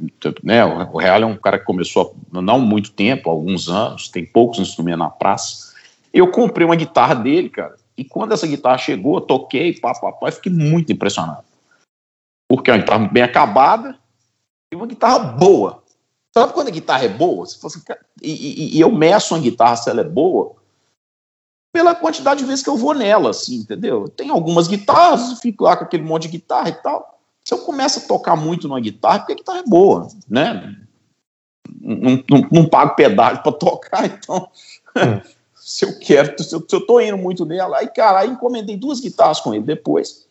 Né, o Reale é um cara que começou há não muito tempo, alguns anos, tem poucos instrumentos na praça. Eu comprei uma guitarra dele, cara, e quando essa guitarra chegou, toquei, papapá, fiquei muito impressionado. Porque é uma guitarra bem acabada e uma guitarra boa. Sabe quando a guitarra é boa? Assim, e, e, e, eu meço uma guitarra se ela é boa pela quantidade de vezes que eu vou nela, assim, entendeu? Tem algumas guitarras, eu fico lá com aquele monte de guitarra e tal. Se eu começo a tocar muito numa guitarra, porque a guitarra é boa, né? Não, não, não pago pedágio para tocar, então. Hum. se eu quero, se eu, se eu tô indo muito nela, aí, cara, aí encomendei duas guitarras com ele depois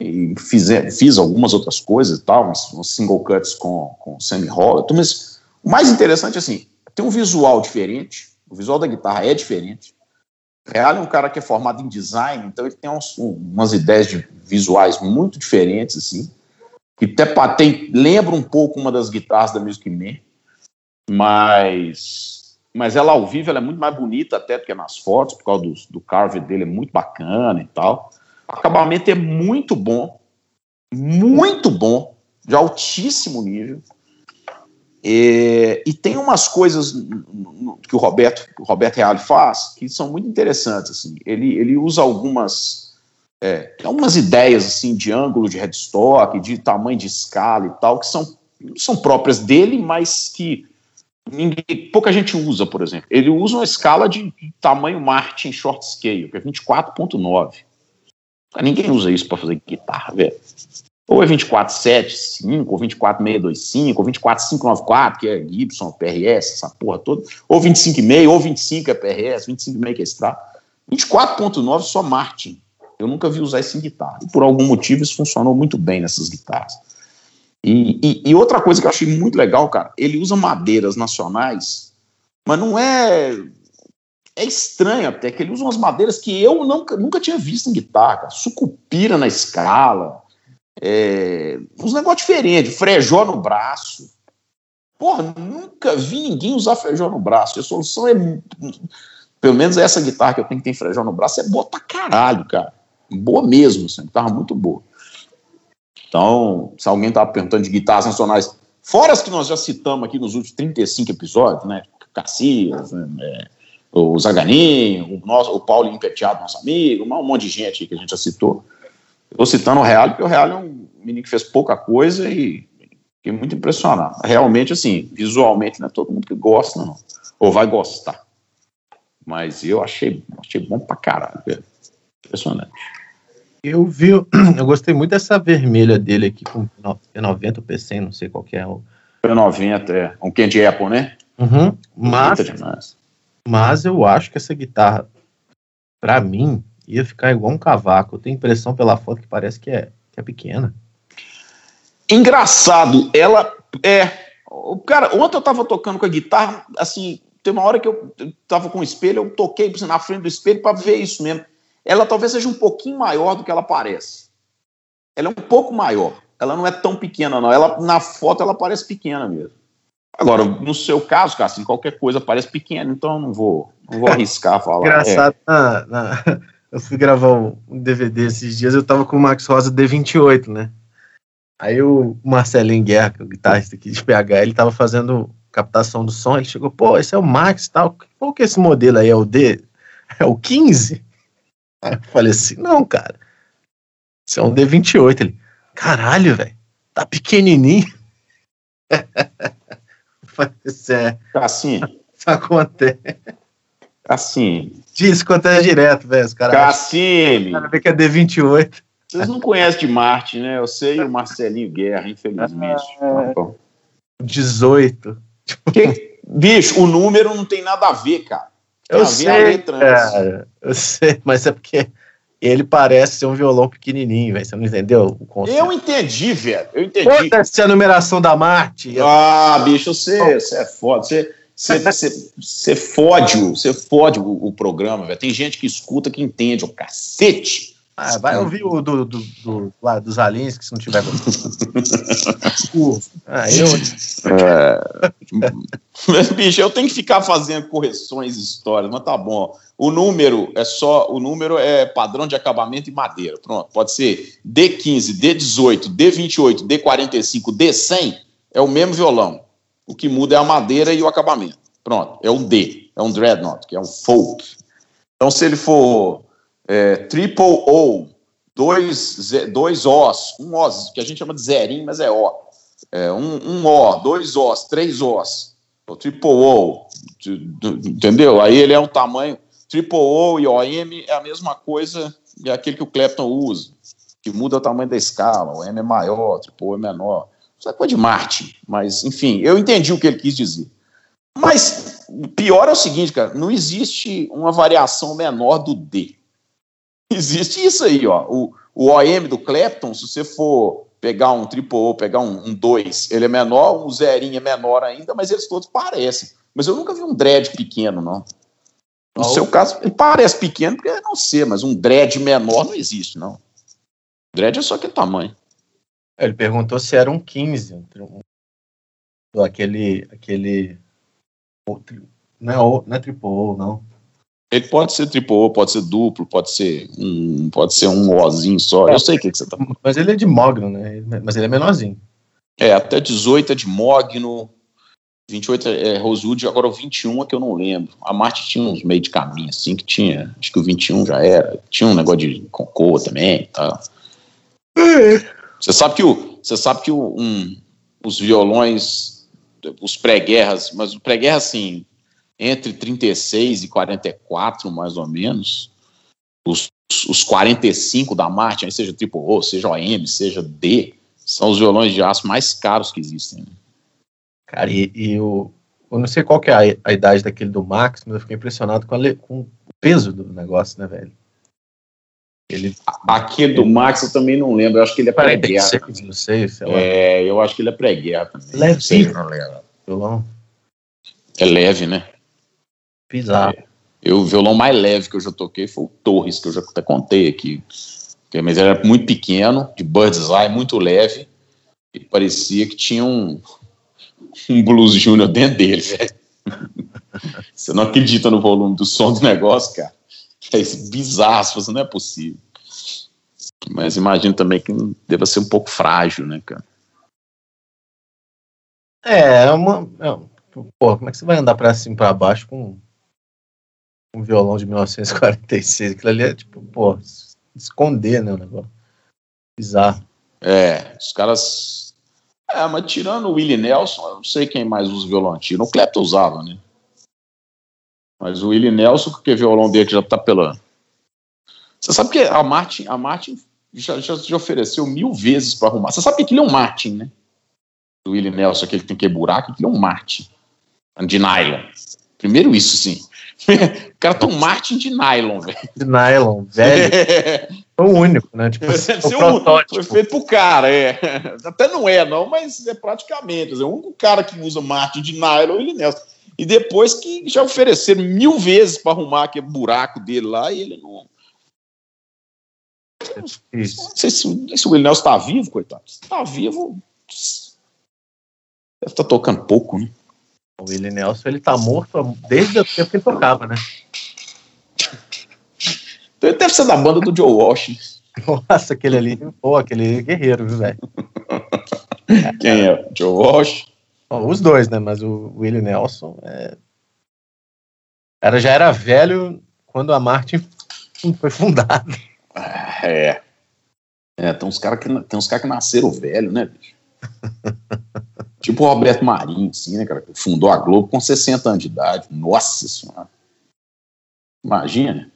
e fiz, fiz algumas outras coisas e tal, uns, uns single cuts com, com semi-hollow, mas o mais interessante, assim, tem um visual diferente, o visual da guitarra é diferente, Real é um cara que é formado em design, então ele tem uns, umas ideias de visuais muito diferentes, assim, que até tem, lembra um pouco uma das guitarras da Music Man, mas, mas ela ao vivo ela é muito mais bonita até do que nas fotos, por causa do, do carve dele, é muito bacana e tal. Acabamento é muito bom, muito bom, de altíssimo nível. E, e, tem umas coisas que o Roberto, o Roberto Reale faz que são muito interessantes. Assim. Ele, ele usa algumas, é, algumas ideias assim, de ângulo de headstock, de tamanho de escala e tal, que são, são próprias dele, mas que ninguém, pouca gente usa, por exemplo. Ele usa uma escala de tamanho Martin short scale, que é 24.9. Ninguém usa isso para fazer guitarra, velho. Ou é 24725, ou 24625, ou 24594, que é Gibson, PRS, essa porra toda. Ou 25,5, ou 25 é PRS, 25,5 que é Strat. 24.9 só Martin. Eu nunca vi usar isso em guitarra. E por algum motivo isso funcionou muito bem nessas guitarras. E, e, e, outra coisa que eu achei muito legal, cara, ele usa madeiras nacionais, mas não é. É estranho até que ele usa umas madeiras que eu nunca, nunca tinha visto em guitarra. Sucupira na escala, é, uns negócios diferentes, frejó no braço. Porra, nunca vi ninguém usar frejó no braço. A solução é. Pelo menos essa guitarra que eu tenho que tem frejó no braço é boa pra caralho, cara. Boa mesmo, assim, guitarra muito boa. Então, se alguém tava perguntando de guitarras nacionais, fora as que nós já citamos aqui nos últimos 35 episódios, né? Cacias, né? É, o Zaganinho, o, nosso, o Paulo Impeteado, nosso amigo, um monte de gente que a gente já citou. Estou citando o Real, porque o Real é um menino que fez pouca coisa e fiquei muito impressionado. Realmente, assim, visualmente, não é todo mundo que gosta, não. Ou vai gostar. Mas eu achei, achei bom pra caralho, velho. Impressionante. Eu vi, eu gostei muito dessa vermelha dele aqui com P90 ou P100, não sei qual que é o. P90, é. Um Candy Apple, né? Uhum. Mas, mas eu acho que essa guitarra, pra mim, ia ficar igual um cavaco. Eu tenho impressão pela foto que parece que é, que é pequena. Engraçado, ela é. Cara, ontem eu tava tocando com a guitarra, assim, tem uma hora que eu tava com o espelho, eu toquei na frente do espelho para ver isso mesmo. Ela talvez seja um pouquinho maior do que ela parece. Ela é um pouco maior. Ela não é tão pequena, não. Ela, na foto ela parece pequena mesmo. Agora, no seu caso, cara, assim, qualquer coisa parece pequena, então eu não vou, não vou arriscar falar. Engraçado, é. na, na, eu fui gravar um DVD esses dias, eu tava com o Max Rosa D28, né? Aí o Marcelinho Guerra, que é o guitarrista aqui de PH, ele tava fazendo captação do som, ele chegou, pô, esse é o Max e tal, qual que é esse modelo aí, é o D? É o 15? Aí eu falei assim, não, cara, esse é um D28. Ele, caralho, velho, tá pequenininho. Assim, é. Assim. Isso acontece. Assim. Diz acontece direto, velho. Os caras. Cassime. cara vê que é D28. Vocês não conhecem de Marte, né? Eu sei o Marcelinho Guerra, infelizmente. É... 18. Que, bicho, o número não tem nada a ver, cara. Tem eu sei, cara. Eu sei, mas é porque ele parece ser um violão pequenininho, velho. Você não entendeu o conceito? Eu entendi, velho. Eu entendi. Foda-se a numeração da Marte. Ah, bicho, você, você é foda. Você, você fode, você fode o, o programa, velho. Tem gente que escuta que entende o cacete. Ah, vai ouvir o do, do, do, lá, dos aliens, que se não tiver ah, eu. É... Bicho, eu tenho que ficar fazendo correções histórias, mas tá bom. O número é só. O número é padrão de acabamento e madeira. Pronto. Pode ser D15, D18, D28, D45, D100, é o mesmo violão. O que muda é a madeira e o acabamento. Pronto, é um D, é um dreadnought, que é um folk. Então, se ele for é, triple O, dois, dois Os, um Os, que a gente chama de zerinho, mas é O. É, um, um O, dois Os, três Os. O triple O, entendeu? Aí ele é um tamanho. Triple O e OM é a mesma coisa é aquele que o Clapton usa, que muda o tamanho da escala. O M é maior, o triple O é menor. Isso é coisa de Marte, mas enfim, eu entendi o que ele quis dizer. Mas pior é o seguinte, cara, não existe uma variação menor do D. Existe isso aí, ó. O, o OM do Clapton, se você for pegar um triple O, pegar um 2, ele é menor, um zerinho é menor ainda, mas eles todos parecem. Mas eu nunca vi um dread pequeno, não. No seu caso, ele parece pequeno porque é não ser, mas um dread menor não existe, não. Dread é só aquele tamanho. Ele perguntou se era um 15. Um, aquele. aquele não é, não é triple não. Ele pode ser triplo, pode ser duplo, pode ser um, pode ser um Ozinho só. É, eu sei o que, que, você tá falando. Mas ele é de mogno, né? Mas ele é menorzinho. É, até 18 é de mogno, 28 é Rosewood, agora o 21 é que eu não lembro. A Marte tinha uns meio de caminho, assim, que tinha. Acho que o 21 já era. Tinha um negócio de concô também e tá. tal. Você sabe que, o, você sabe que o, um, os violões, os pré-guerras, mas o pré-guerra, assim, entre 36 e 44, mais ou menos, os, os 45 da Martin, seja Triple O, seja OM, seja D, são os violões de aço mais caros que existem. Né? Cara, e, e o, eu não sei qual que é a, a, idade daquele do Max, mas eu fiquei impressionado com, a, com o peso do negócio, né, velho? Ele, Aquele do Max eu também não lembro, eu acho que ele é pré-guerra. Não sei, sei lá. É, eu acho que ele é pré-guerra também. Leve, não, não É leve, né? Bizarro. Eu, o violão mais leve que eu já toquei foi o Torres, que eu já até contei aqui. Mas ele era muito pequeno, de bird's eye, muito leve, e parecia que tinha um, um Blues Junior dentro dele. Você não acredita no volume do som do negócio, cara. É bizarro, você não é possível. Mas imagino também que deva ser um pouco frágil, né, cara? É, é uma. É, pô, como é que você vai andar pra cima e pra baixo com um violão de 1946. Aquilo ali é tipo, pô, esconder, né, o negócio. Bizarro. É, os caras. É, mas tirando o Willie Nelson, eu não sei quem mais usa violão antigo. O Clapton usava, né? Mas o Willie Nelson, porque o violão dele já tá pela. Você sabe que a Martin, a Martin já, já, já ofereceu mil vezes para arrumar. Você sabe que aquilo é um Martin, né? O Willie Nelson, aquele que tem que buraco, aquilo é um Martin. De nylon. Primeiro isso, sim. O cara tem um Martin de nylon, velho. De nylon, velho. É o único, né? Tipo, assim, o protótipo. Foi feito pro cara, é. Até não é, não, mas é praticamente. É o único cara que usa Martin de nylon ele Nelson. E depois que já ofereceram mil vezes para arrumar aquele buraco dele lá e ele não. Isso. Não sei se, se o William Nelson tá vivo, coitado. Se tá vivo. Deve estar tá tocando pouco, né? O Willie Nelson, ele tá morto desde o tempo que ele tocava, né? Então ele deve ser da banda do Joe Walsh. Nossa, aquele ali, pô, aquele guerreiro, viu, velho? Quem é? Joe Walsh? Bom, os dois, né? Mas o Willie Nelson é... era, já era velho quando a Martin foi fundada. É. É, tem uns caras que, tem uns cara que nasceram velho, né, bicho? tipo o Roberto Marinho, assim, né, cara? Que fundou a Globo com 60 anos de idade. Nossa Senhora. Imagina.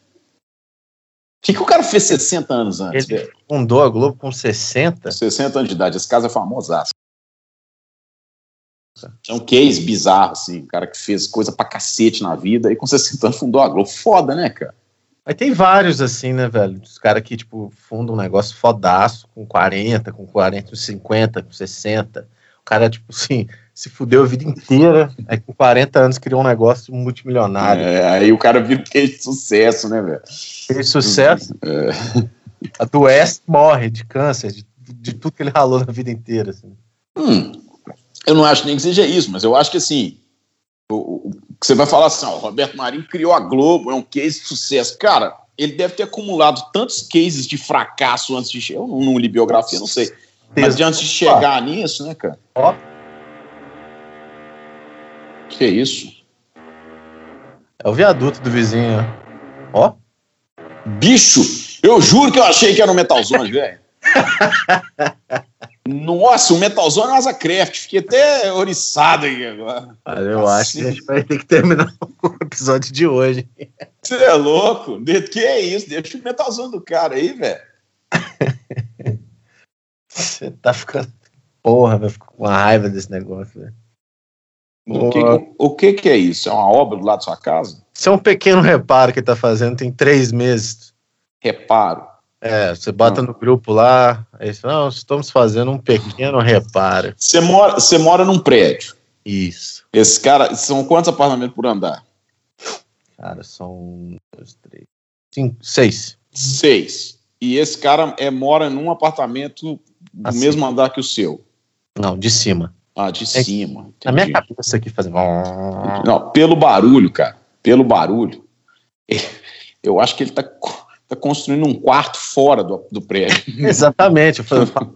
O que, que o cara fez 60 anos antes? Ele fundou a Globo com 60? 60 anos de idade. Esse caso é famosaço. É um case bizarro, assim. Um cara que fez coisa pra cacete na vida e com 60 anos fundou a Globo. Foda, né, cara? Mas tem vários, assim, né, velho? Os caras que, tipo, fundam um negócio fodaço, com 40, com 40, 50, com 60. O cara, tipo assim, se fudeu a vida inteira, aí com 40 anos criou um negócio multimilionário. É, aí o cara vira de sucesso, né, velho? Fez sucesso, é. adoece, morre de câncer, de, de, tudo que ele ralou na vida inteira. Assim. Hum, eu não acho nem que seja isso, mas eu acho que assim, o, o, você vai falar assim, ó, o Roberto Marinho criou a Globo, é um case de sucesso. Cara, ele deve ter acumulado tantos cases de fracasso antes de chegar. Eu não, não li biografia, não sei. Mas antes de chegar nisso, né, cara? Ó. Que isso? É o viaduto do vizinho, ó. Bicho, eu juro que eu achei que era um Metalzone, velho. Nossa, o Metalzone é Asa Craft. Fiquei até oriçado aí agora. Mas eu assim. acho que a gente vai ter que terminar o episódio de hoje. Você é louco? Que é isso? Deixa o Metalzone do cara aí, velho. Você tá ficando. Porra, vai ficar com raiva desse negócio, velho. O, que, o, que, que é isso? É uma obra do lado da sua casa? Isso é um pequeno reparo que ele tá fazendo, tem três meses. Reparo? É, você bota no grupo lá, aí você, não, estamos fazendo um pequeno reparo. Você mora, você mora num prédio. Isso. Esse cara, são quantos apartamentos por andar? Cara, são um, dois, três, cinco, seis. Seis. E esse cara é, mora num apartamento do Assim. mesmo andar que o seu. Não, de cima. Ah, de É- cima. Na minha entendi. cabeça aqui fazendo. Não, pelo barulho, cara. Pelo barulho. Eu acho que ele tá, co- tá construindo um quarto fora do, do prédio. Exatamente.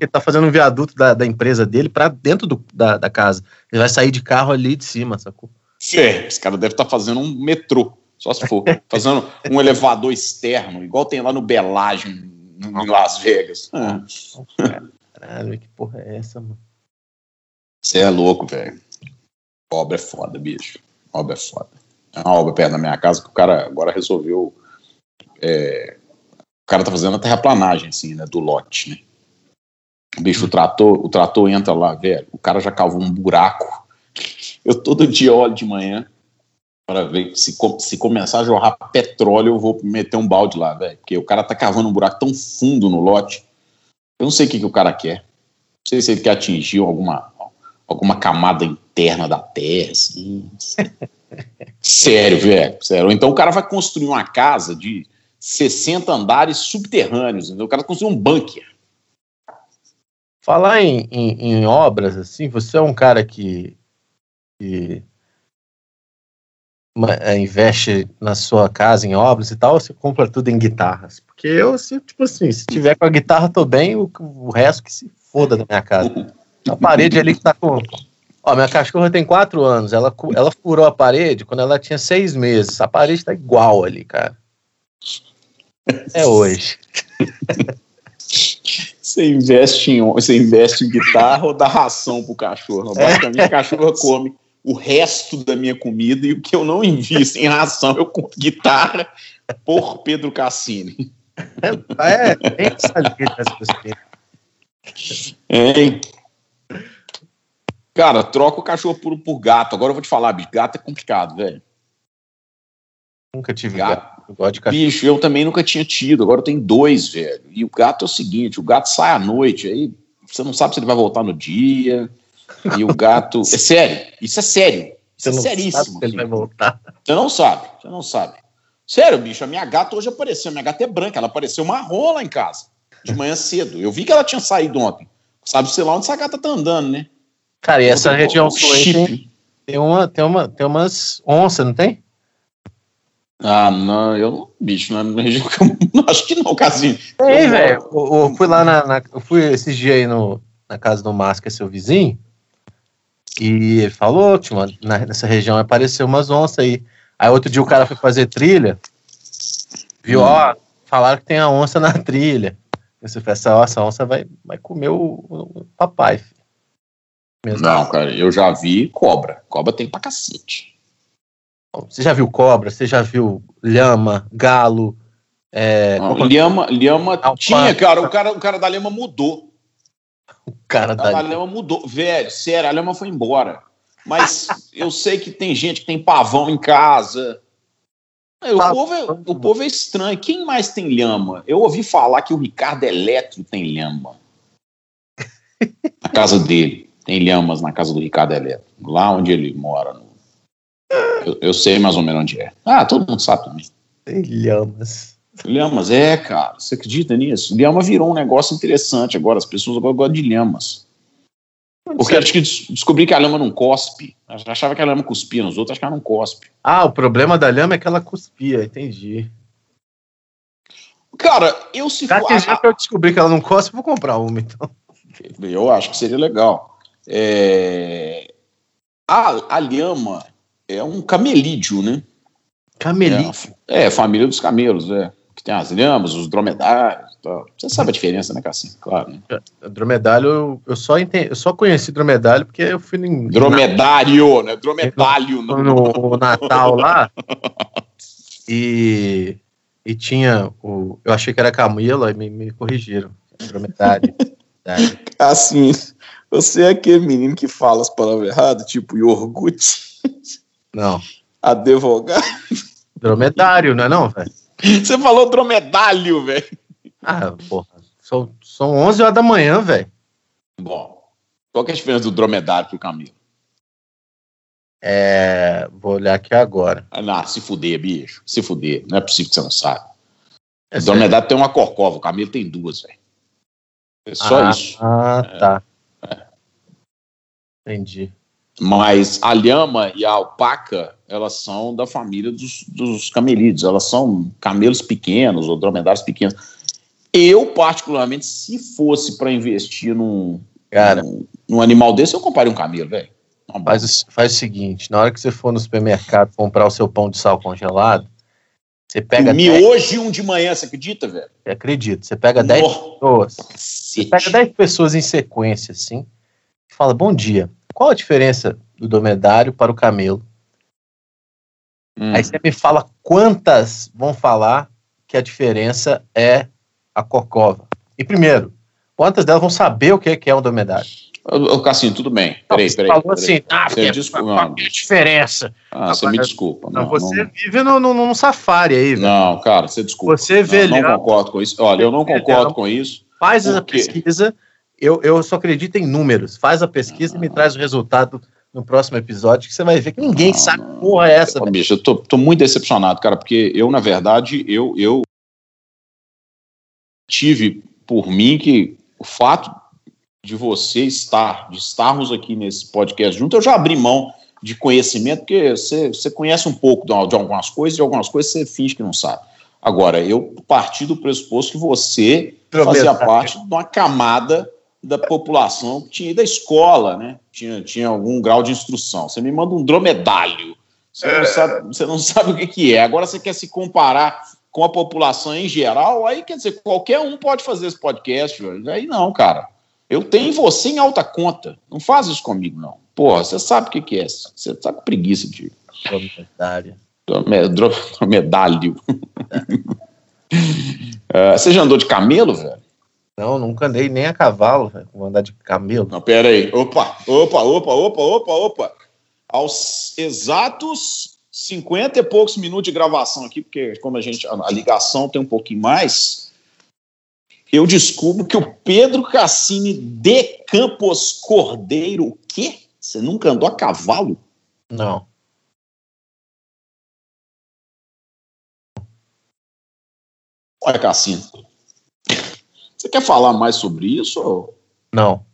Ele tá fazendo um viaduto da, da empresa dele pra dentro do- da, da casa. Ele vai sair de carro ali de cima, sacou? É, esse cara deve estar fazendo um metrô, só se for. Fazendo um elevador externo, igual tem lá no Belagem, em Las Vegas. Ah, Caralho, que porra é essa, mano? Você é louco, velho. Obra é foda, bicho. Obra é foda. É uma obra perto da minha casa que o cara agora resolveu. é, o cara tá fazendo a terraplanagem, assim, né? Do lote, né? Bicho, o trator, o trator entra lá, velho. O cara já cavou um buraco. Eu todo dia olho de manhã para ver se, se começar a jorrar petróleo, eu vou meter um balde lá, velho. Porque o cara tá cavando um buraco tão fundo no lote. Eu não sei o que, que o cara quer. Não sei se ele quer atingir alguma, alguma camada interna da terra, assim. Sério, velho. Sério. Então o cara vai construir uma casa de 60 andares subterrâneos. Entendeu? O cara vai construir um bunker. Falar em, em, em obras, assim, você é um cara que, que investe na sua casa em obras e tal, ou você compra tudo em guitarras? Porque eu, assim, tipo assim, se tiver com a guitarra, tô bem, o, o resto que se foda da minha casa. A parede ali que tá com. Ó, minha cachorra tem quatro anos, ela, ela furou a parede quando ela tinha seis meses. A parede tá igual ali, cara. É hoje. Você investe em, você investe em guitarra ou dá ração pro cachorro? Basicamente, a cachorra come o resto da minha comida e o que eu não invisto em ração, eu compro guitarra por Pedro Cassini. É, tem essa letra? Cara, troca o cachorro por, por gato. Agora eu vou te falar, bicho. Gato é complicado, velho. Nunca tive Gato. gato. Eu gosto de cachorro. Bicho, eu também nunca tinha tido. Agora eu tenho dois, velho. E o gato é o seguinte: o gato sai à noite, aí você não sabe se ele vai voltar no dia. E o gato. É sério, isso é sério. Isso Você é não seríssimo. sabe se ele vai voltar. Você não sabe, você não sabe. Sério, bicho, a minha gata hoje apareceu. Minha gata é branca, ela apareceu marrom lá em casa, de manhã cedo. Eu vi que ela tinha saído ontem. Sabe, sei lá onde essa gata tá andando, né? Cara, e essa Outro- região chip. tem, tem, uma, tem, uma, tem umas onças, não tem? Ah, não, eu bicho, não é não acho que não, Casinho. Eu velho. Eu, eu fui lá na, na- Eu fui esses dias aí no, na casa do Márcio, que é seu vizinho. E ele falou que mano, nessa região apareceu umas onças aí. Aí outro dia o cara foi fazer trilha. Viu, Hum. ó, falaram que tem a onça na trilha. Você essa, essa onça vai, vai comer o, o papai. Mesmo. Não, cara, eu já vi cobra. Cobra tem pra cacete. Você já viu cobra? Você já viu lhama, galo? É, Não, qual- Lhama, Lhama tinha, cara, o cara, o cara da Lhama mudou. Cara A da Lhama mudou. Velho, sério, a Lhama foi embora. Mas eu sei que tem gente que tem pavão em casa. O, Pavão. povo é, o povo é estranho. Quem mais tem lhama? Eu ouvi falar que o Ricardo Eletro tem lhama. Na casa dele. Tem lhamas na casa do Ricardo Eletro. Lá onde ele mora. no- Eu, eu sei mais ou menos onde é. Ah, todo mundo sabe também. Tem lhamas. Lhamas, é, cara. Você acredita nisso? Lhama virou um negócio interessante agora. As pessoas agora gostam de lhamas. Porque acho que des- descobri que a lama não cospe. Eu achava que a lama cuspia nos outros, acho que ela não cospe. Ah, o problema da lhama é que ela cuspia, entendi. Cara, eu se Já for. que, já que eu descobri que ela não cospe, eu vou comprar uma, então. Eu acho que seria legal. É, A, a lhama é um camelídeo, né? Camelite. É, a família dos camelos, é. Que tem as lhamas, os dromedários e tal. Você sabe a diferença, né, Cassim? Claro, né? Dromedário, eu, eu só entendi, eu só conheci dromedário porque eu fui em, Dromedário, né? Dromedário. Não. no, no Natal lá e, e tinha o. Eu achei que era camelo, aí me, me corrigiram. Dromedário. Dromedário. Assim, você é aquele menino que fala as palavras erradas, tipo iogurte, Não. advogado. Dromedário, não é não, velho? Você falou dromedário, velho. Ah, porra. São, são 11 horas da manhã, velho. Bom, qual que é a diferença do dromedário pro camelo? É, vou olhar aqui agora. Ah, não, se fuder, bicho. Se fuder. Não é possível que você não sabe. É o dromedário tem uma corcova, o camelo tem duas, velho. É só ah, isso. Ah, tá. É. Entendi. Mas a lhama e a alpaca, elas são da família dos, dos camelídeos. Elas são camelos pequenos ou dromedários pequenos. Eu, particularmente, se fosse para investir num, Cara, num, num, animal desse, eu compraria um camelo, velho. Faz, faz o seguinte: na hora que você for no supermercado comprar o seu pão de sal congelado, você pega. Me hoje um de manhã, você acredita, velho? Acredito. Você pega 10 pessoas. Você pega 10 pessoas em sequência, assim, e fala: Bom dia. Qual a diferença do dromedário para o camelo? Hum. Aí você me fala quantas vão falar que a diferença é a corcova. E primeiro, quantas delas vão saber o que é um dromedário? Ô, Cassinho, tudo bem. Peraí, peraí. falou peraí. assim, ah, porque desculpa, qual é a diferença? Ah, você me desculpa. Não, não você não... vive no, no, num safari aí, velho. Não, cara, você desculpa. Você vê não, não concordo com isso. Olha, eu não concordo com isso. Faz porque... essa pesquisa, eu, eu só acredito em números. Faz a pesquisa e me traz o resultado no próximo episódio, que você vai ver que ninguém não, sabe não. porra é essa. Ô, bicho, eu tô, tô, muito decepcionado, cara, porque eu, na verdade, eu, eu tive por mim que o fato de você estar, de estarmos aqui nesse podcast junto, eu já abri mão de conhecimento, porque você, você conhece um pouco de, de algumas coisas, e algumas coisas você finge que não sabe. Agora, eu parti do pressuposto que você fazia parte de uma camada da população que tinha ido à escola, né? Tinha, tinha algum grau de instrução. Você me manda um dromedário. Você, é. não, sabe, você não sabe o que, que é. Agora você quer se comparar com a população em geral, aí quer dizer, qualquer um pode fazer esse podcast, velho. Aí não, cara. Eu tenho você em alta conta. Não faz isso comigo, não. Porra, você sabe o que, que é. Você tá com preguiça de. Dromedário. Dromedário. É. uh, você já andou de camelo, velho? Não, nunca andei nem a cavalo, velho. Vou andar de camelo. Não, pera aí. Opa, opa, opa, opa, opa, opa. Aos exatos 50 e poucos minutos de gravação aqui, porque como a gente a ligação tem um pouquinho mais, eu descubro que o Pedro Cassini de Campos Cordeiro, o quê? Você nunca andou a cavalo? Não. Olha, Cassino, você quer falar mais sobre isso? Ou... Não.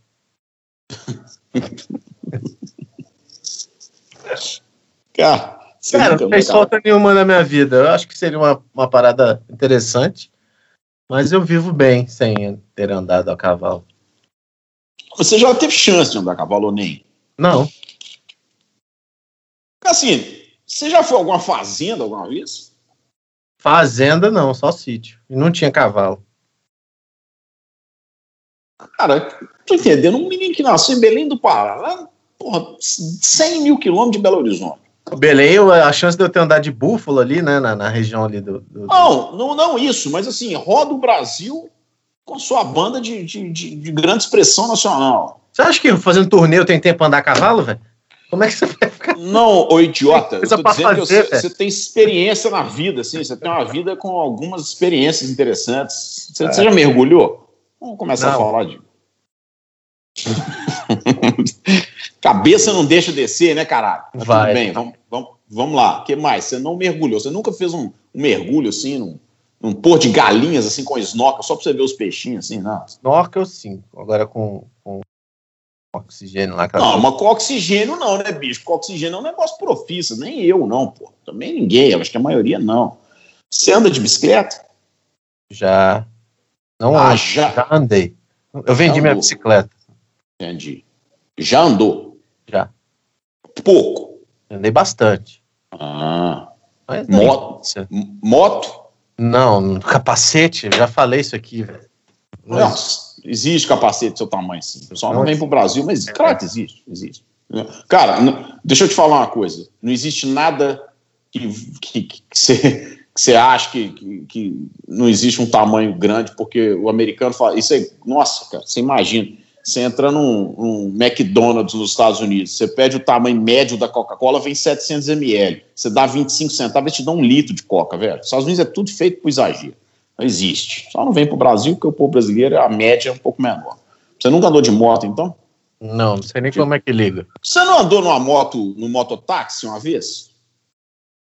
Cara, Cara, não fez falta nenhuma na minha vida. Eu acho que seria uma, uma parada interessante. Mas eu vivo bem sem ter andado a cavalo. Você já teve chance de andar a cavalo ou nem? Não. Assim, você já foi a alguma fazenda alguma vez? Fazenda não, só sítio. E não tinha cavalo. Cara, tô entendendo. Um menino que nasceu em Belém do Pará, porra, 100 mil quilômetros de Belo Horizonte. Belém, a chance de eu ter andado de búfalo ali, né, na, na região ali do, do, Não, não, não isso, mas assim, roda o Brasil com sua banda de, de, de, de grande expressão nacional. Você acha que fazendo torneio tem tempo pra andar a cavalo, velho? Como é que você vai ficar? Não, ô idiota, eu tô dizendo fazer, que você, você, tem experiência na vida, assim, você tem uma vida com algumas experiências interessantes. Você, é. você já mergulhou? Vamos começar não. a falar de. Cabeça não deixa descer, né, caralho? Mas Vai. Tudo bem, vamos, vamos, vamos lá. O que mais? Você não mergulhou. Você nunca fez um, um mergulho assim, num, num pôr de galinhas, assim, com snorkel, só pra você ver os peixinhos, assim, não? Snorkel, sim. Agora com, com oxigênio lá. Não, mas com oxigênio não, né, bicho? Com oxigênio é um negócio profissa. Nem eu, não, pô. Também ninguém. Eu acho que a maioria não. Você anda de bicicleta? Já. Não ah, já. já andei. Eu vendi minha bicicleta. Entendi. Já andou? Já. Pouco. Andei bastante. Ah. moto? Moto? Não, capacete, já falei isso aqui, velho. Não, existe capacete do seu tamanho, sim. O pessoal não, não vem pro Brasil, mas é. claro que existe, existe. Cara, não, deixa eu te falar uma coisa. Não existe nada que, que, que, você, que você acha que, que, que, não existe um tamanho grande, porque o americano fala. Isso é. Nossa, cara, você imagina. Você entra num, num, McDonald's nos Estados Unidos, você pede o tamanho médio da Coca-Cola, vem 700 ml. Você dá 25 centavos, e te dá um litro de Coca, velho. Nos Estados Unidos é tudo feito por exagero. Não existe. Só não vem para o Brasil porque o povo brasileiro, a média é um pouco menor. Você nunca andou de moto, então? Não, não sei nem como é que liga. Você não andou numa moto, no mototáxi uma vez?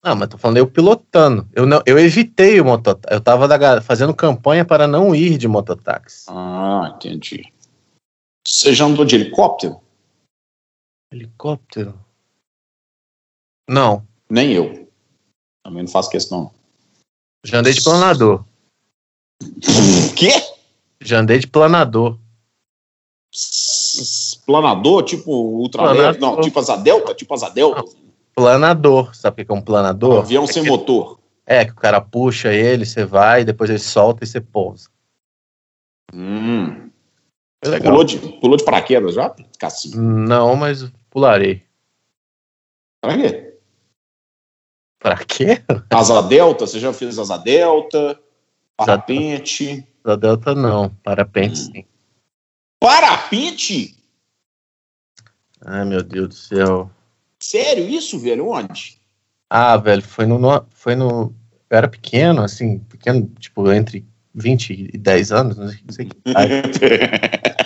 Não, mas tô falando eu pilotando. Eu, não, eu evitei o mototáxi. Eu tava da, fazendo campanha para não ir de mototáxi. Ah, entendi. Você já andou de helicóptero? Helicóptero? Não. Nem eu. Também não faço questão. Já andei de planador. Quê? Já andei de planador. Planador, tipo ultraleve? Não, tipo asa delta? Tipo asa delta? Planador. Sabe o que é um planador? Um avião é sem que, motor. É, que o cara puxa ele, você vai, depois ele solta e você pousa. Hum. Foi legal. Pulou de, pulou de paraquedas já? Cassinho. Não, mas pularei. Pra quê? Pra quê? Asa delta? Você já fez asa delta? Parapente? Da Delta não, parapente Hum. sim. Parapente? Ai, meu Deus do céu. Sério isso, velho? Onde? Ah, velho, foi no, no- foi no. Eu era pequeno, assim, pequeno, tipo, entre 20 e 10 anos, não sei que idade.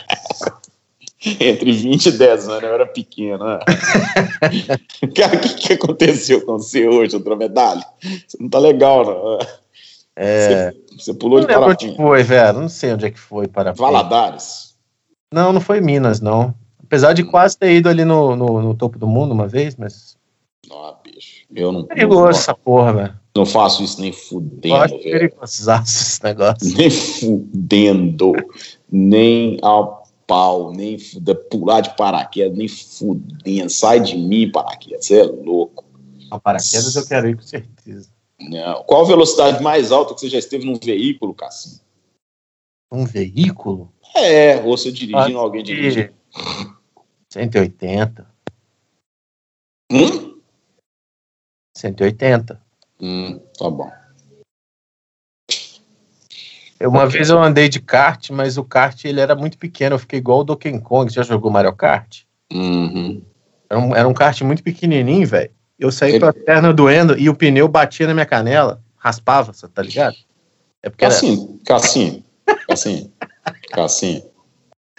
Entre 20 e 10 anos, eu era pequeno. né? Cara, o que, que aconteceu com você hoje, Andromedalho? Você não tá legal, não. É, Você, você pulou não de lembro onde foi, velho, não sei onde é que foi parapente. Valadares. Não, não foi Minas, não. Apesar de quase ter ido ali no, no, no topo do mundo uma vez, mas. Ah, bicho. Eu não, Perigoso não, essa porra, velho. não faço isso nem fudendo, acho velho. perigosaço esse negócio. Nem fudendo. Nem ao pau. Nem fuda, pular de paraquedas. Nem fudendo. Sai de mim, paraquedas. Você é louco. A paraquedas eu quero ir com certeza. Não. Qual a velocidade mais alta que você já esteve num veículo, Cassim? Um veículo? É, ou você dirigindo, Ah, alguém dirigindo. 180. Hum? 180. Hum, tá bom. Eu- Uma vez eu andei de kart, mas o kart ele era muito pequeno. Eu fiquei igual o Donkey Kong. Já jogou Mario Kart? Uhum. Era um, era um kart muito pequenininho, velho. Eu saí Ele- com a perna doendo e o pneu batia na minha canela. Raspava, você tá ligado? É porque era... Cassim, Cassim, Cassim, Cassim,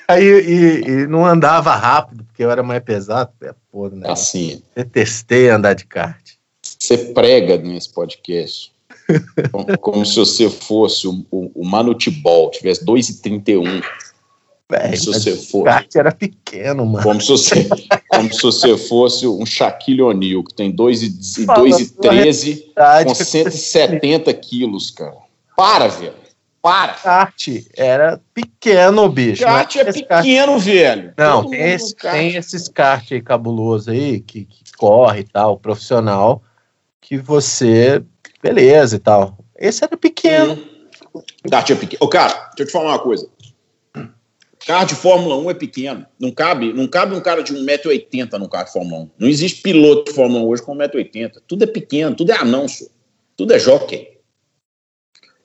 Aí e, e não andava rápido, porque eu era mais pesado. É, né? Cassim. Detestei andar de kart. Você prega nesse podcast como, como se você fosse o, o, o Manutibol, tivesse 2,31. Velho, se você for. kart era pequeno, mano. Como se você, como se você fosse um Shaquille O'Neal, que tem 2,13 Fala, 2,13 Verdade, com que 170 quilos, cara. Para, velho. Para. kart era pequeno, bicho. Kart é esse kart- pequeno, velho. Não, Todo tem, esse, tem esses kart aí cabuloso aí, que, que corre e tal, profissional, que você. Beleza e tal. Esse era pequeno. Hum. Kart é pequeno. Ô, cara, deixa eu te falar uma coisa. Carro de Fórmula 1 é pequeno. Não cabe, não cabe um cara de 1,80m num carro de Fórmula 1. Não existe piloto de Fórmula 1 hoje com 1,80m. Tudo é pequeno, tudo é anão, senhor. Tudo é jockey.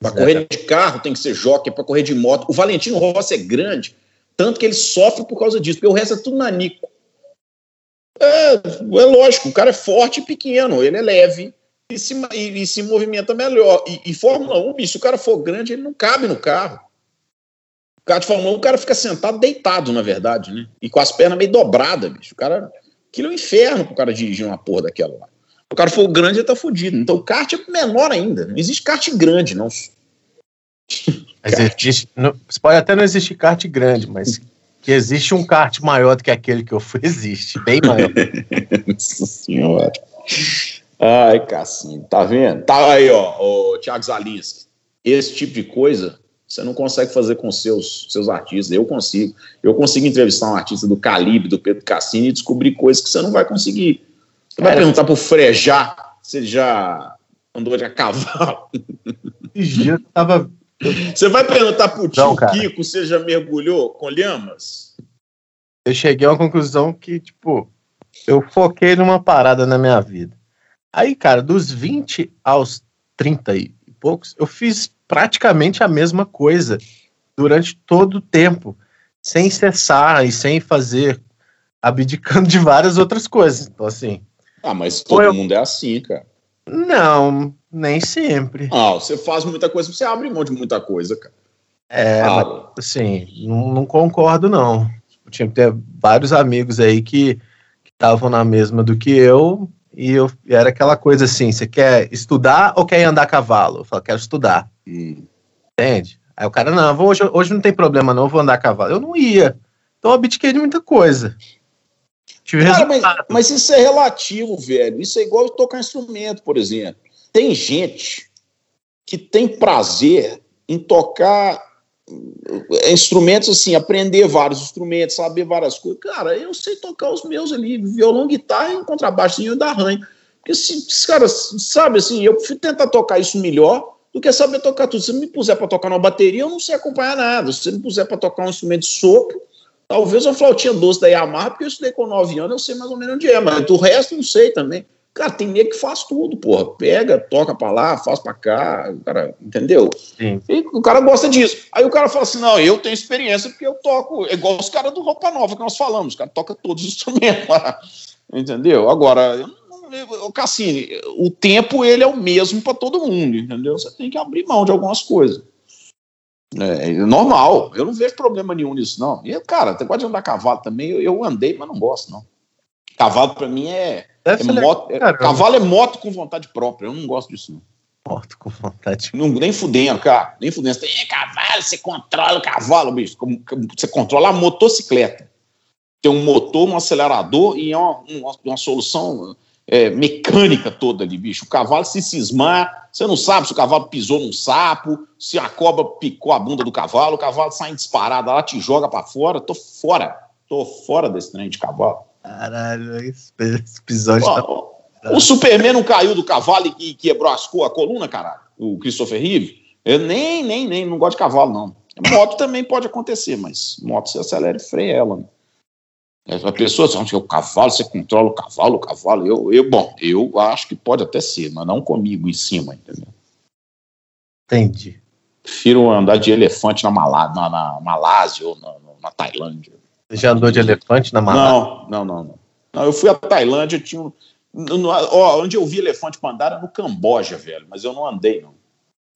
Para correr de carro tem que ser jockey, para correr de moto. O Valentino Rossi é grande, tanto que ele sofre por causa disso, porque o resto é tudo nanico. É, é lógico, o cara é forte e pequeno, ele é leve e se, e, e se movimenta melhor. E, e Fórmula 1, bicho, se o cara for grande, ele não cabe no carro. O cara de Fórmula 1, o cara fica sentado deitado, na verdade, né? E com as pernas meio dobradas, bicho. O cara. Aquilo é um inferno pro cara dirigir uma porra daquela lá. O cara for grande, ele tá fudido. Então o kart é menor ainda. Não existe kart grande, não. Mas existe, não- pode até não existir kart grande, mas que existe um kart maior do que aquele que eu fui, existe. Bem maior. Nossa senhora. Ai, Cassinho, tá vendo? Tá aí, ó, o Thiago Zalinski. Esse tipo de coisa você não consegue fazer com seus, seus artistas. Eu consigo. Eu consigo entrevistar um artista do calibre do Pedro Cassini e descobrir coisas que você não vai conseguir. Você vai perguntar pro Frejá se ele já andou de a cavalo. Eu tava. Você vai perguntar pro tio Não, cara. Kiko se ele já mergulhou com lhamas? Eu cheguei a uma conclusão que, tipo, eu foquei numa parada na minha vida. Aí, cara, dos 20 aos 30 e poucos, eu fiz praticamente a mesma coisa durante todo o tempo, sem cessar e sem fazer, abdicando de várias outras coisas. Então, assim, Ah, mas todo eu- mundo é assim, cara. não, nem sempre. Ah, você faz muita coisa, você abre mão de muita coisa, cara. É, Ah, mas, assim, não, não concordo, não. tipo, tinha que ter vários amigos aí que estavam na mesma do que eu, e eu era aquela coisa assim: você quer estudar ou quer andar a cavalo? Eu falo, quero estudar. Hum. Entende? Aí o cara, não, hoje, hoje não tem problema, não, eu vou andar a cavalo. Eu não ia. Então eu abdiquei de muita coisa. Tive cara, mas, mas, isso é relativo, velho. Isso é igual tocar instrumento, por exemplo. Tem gente que tem prazer em tocar instrumentos assim, aprender vários instrumentos, saber várias coisas. Cara, eu sei tocar os meus ali, violão, guitarra e um contrabaixinho da arranho. Porque se, cara, sabe assim, eu prefiro tentar tocar isso melhor do que saber tocar tudo. Se me puser para tocar uma bateria, eu não sei acompanhar nada. Se me puser para tocar um instrumento de sopro, talvez uma flautinha doce da Yamaha, porque eu estudei com 9 anos, eu sei mais ou menos onde é, mas do resto não sei também. Cara, tem nego que faz tudo, porra. Pega, toca pra lá, faz pra cá, o cara, entendeu? Sim. E o cara gosta disso. Aí o cara fala assim: não, eu tenho experiência porque eu toco. É igual os caras do Roupa Nova que nós falamos, os caras tocam todos os instrumentos lá. Entendeu? Agora, o Cassini, o tempo ele é o mesmo para todo mundo, entendeu? Você tem que abrir mão de algumas coisas. É, é normal, eu não vejo problema nenhum nisso, não. E, cara, você pode andar a cavalo também, eu, eu andei, mas não gosto, não. Cavalo para mim é, é moto, é, cavalo é moto com vontade própria. Eu não gosto disso, não. Moto com vontade. Não, nem fudendo, cara. Nem fudendo. Você tem cavalo, você controla o cavalo, bicho. Você controla a motocicleta. Tem um motor, um acelerador e é uma, uma, uma solução é, mecânica toda ali, bicho. O cavalo se cismar, você não sabe se o cavalo pisou num sapo, se a cobra picou a bunda do cavalo, o cavalo sai disparado, ela te joga para fora. Tô fora. Tô fora desse trem de cavalo. Caralho, esse episódio Ó, tá... O Superman não caiu do cavalo e quebrou as, a coluna, caralho? O Christopher Reeve? Eu nem, nem, nem, não gosto de cavalo, não. Moto também pode acontecer, mas moto você acelera e freia ela. Né? A pessoa acha que o cavalo, você controla o cavalo, o cavalo. Eu, eu, bom, eu acho que pode até ser, mas não comigo em cima, entendeu? Entendi. Prefiro andar de elefante na, Malá, na, na Malásia ou na, na Tailândia. Você já andou de elefante na Malásia? Não, não, não, não. não eu fui à Tailândia, tinha um, ó, onde eu vi elefante para andar era no Camboja, velho, mas eu não andei, não.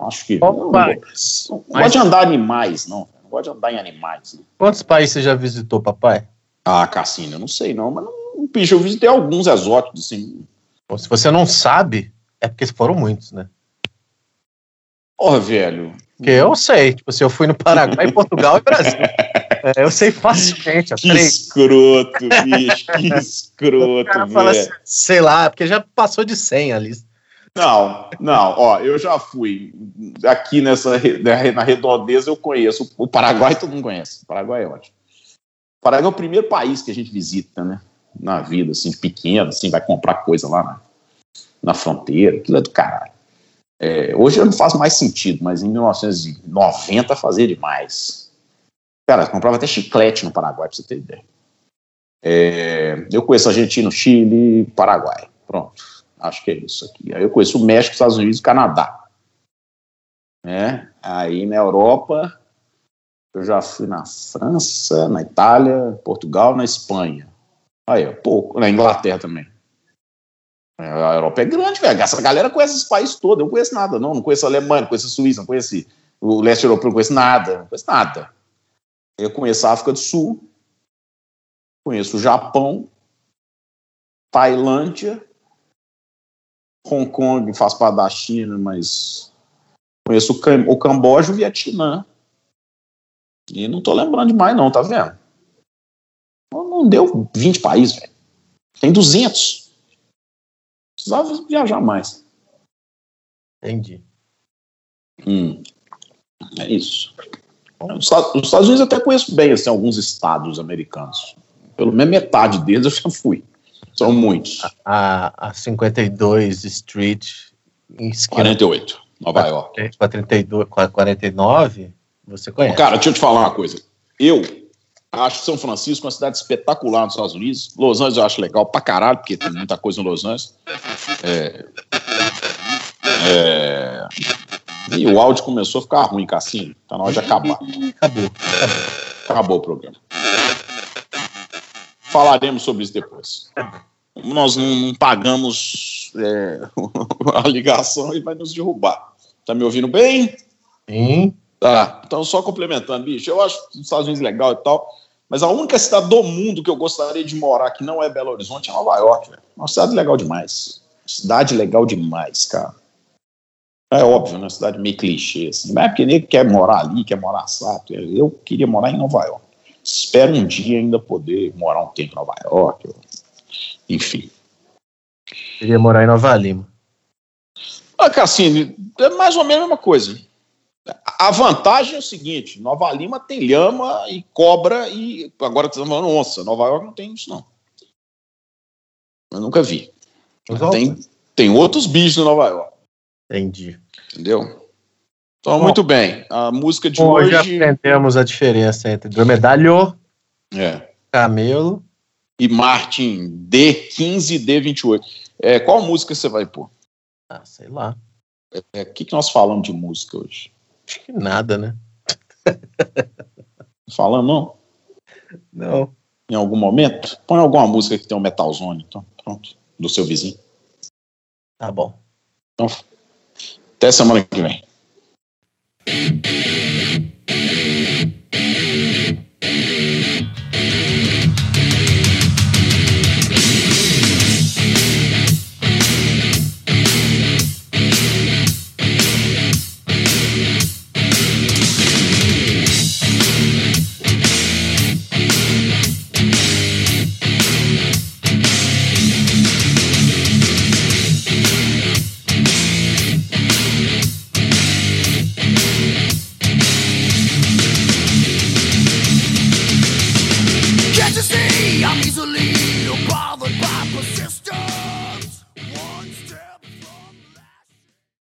Acho que. não, não, não gosto de andar animais, não. Não gosto de andar em animais. Quantos países você já visitou, papai? Ah, Cassino, eu não sei, não, mas não, bicho, eu visitei alguns exóticos, assim. Bom, se você não sabe, é porque foram muitos, né? Porra, velho. Porque eu sei, tipo, se eu fui no Paraguai, Portugal e Brasil. É, eu sei facilmente. que três. escroto, bicho, que escroto, velho. Assim, sei lá, porque já passou de 100 ali. Não, não, ó, eu já fui aqui nessa na redondeza eu conheço o Paraguai todo mundo conhece. O Paraguai é ótimo. Paraguai é o primeiro país que a gente visita, né? Na vida, assim, pequeno, assim, vai comprar coisa lá na, na fronteira, aquilo é do caralho. É, hoje não faz mais sentido, mas em 1990 fazia demais. Cara, comprava até chiclete no Paraguai, pra você ter ideia. É, eu conheço Argentina, Chile, Paraguai. Pronto. Acho que é isso aqui. Aí eu conheço o México, Estados Unidos e Canadá. É, aí na Europa, eu já fui na França, na Itália, Portugal, na Espanha. Aí, pouco. Na Inglaterra também. É, a Europa é grande, velho. Essa galera conhece esses países todos. Eu não conheço nada, não. Não conheço a Alemanha, não conheço a Suíça, não conheço o leste europeu, não conheço nada. Não conheço nada. Eu conheço a África do Sul, conheço o Japão, Tailândia, Hong Kong faz parte da China, mas conheço o, Cam o Camboja e o Vietnã. E não tô lembrando de mais não, tá vendo? Não deu 20 países, velho. Tem 200. Precisava viajar mais. Entendi. Hum. É isso. Os Estados Unidos até conheço bem assim, alguns estados americanos. Pelo menos metade deles eu já fui. São muitos. A, a 52 Street em 48, Nova York. Com a 32, com a 49, você conhece. Cara, deixa eu te falar uma coisa. Eu acho São Francisco uma cidade espetacular nos Estados Unidos. Los Angeles eu acho legal pra caralho, porque tem muita coisa em Los Angeles. É, é, e o áudio começou a ficar ruim, Cassinho. Tá na hora de acabar. Acabou. Acabou, o programa. Falaremos sobre isso depois. Nós não, não pagamos é, a ligação e vai nos derrubar. Tá me ouvindo bem? Sim. Tá. Então, só complementando, bicho, eu acho os Estados Unidos legal e tal. Mas a única cidade do mundo que eu gostaria de morar que não é Belo Horizonte é Nova York. Véio. Uma cidade legal demais. Cidade legal demais, cara. É óbvio, né? Cidade meio clichê, assim. Mas é porque nem quer morar ali, quer morar sato. Eu queria morar em Nova York. Espero um dia ainda poder morar um tempo em Nova York. Enfim. Queria morar em Nova Lima. Ah, assim, é mais ou menos a mesma coisa. A vantagem é o seguinte: Nova Lima tem lhama e cobra e agora estamos falando onça. Nova York não tem isso, não. Eu nunca vi. Tem, tem outros bichos em Nova York. Entendi. Entendeu? Então, Bom, muito bem. A música de hoje. Hoje aprendemos a diferença entre dromedário, é. camelo e Martin D15 e D28. É, qual música você vai pôr? Ah, sei lá. O é, que, que nós falamos de música hoje? Acho que nada, né? Falando não? Não. Em algum momento? Põe alguma música que tem um metalzone, então. Pronto. Do seu vizinho. Tá bom. Então, até semana que vem.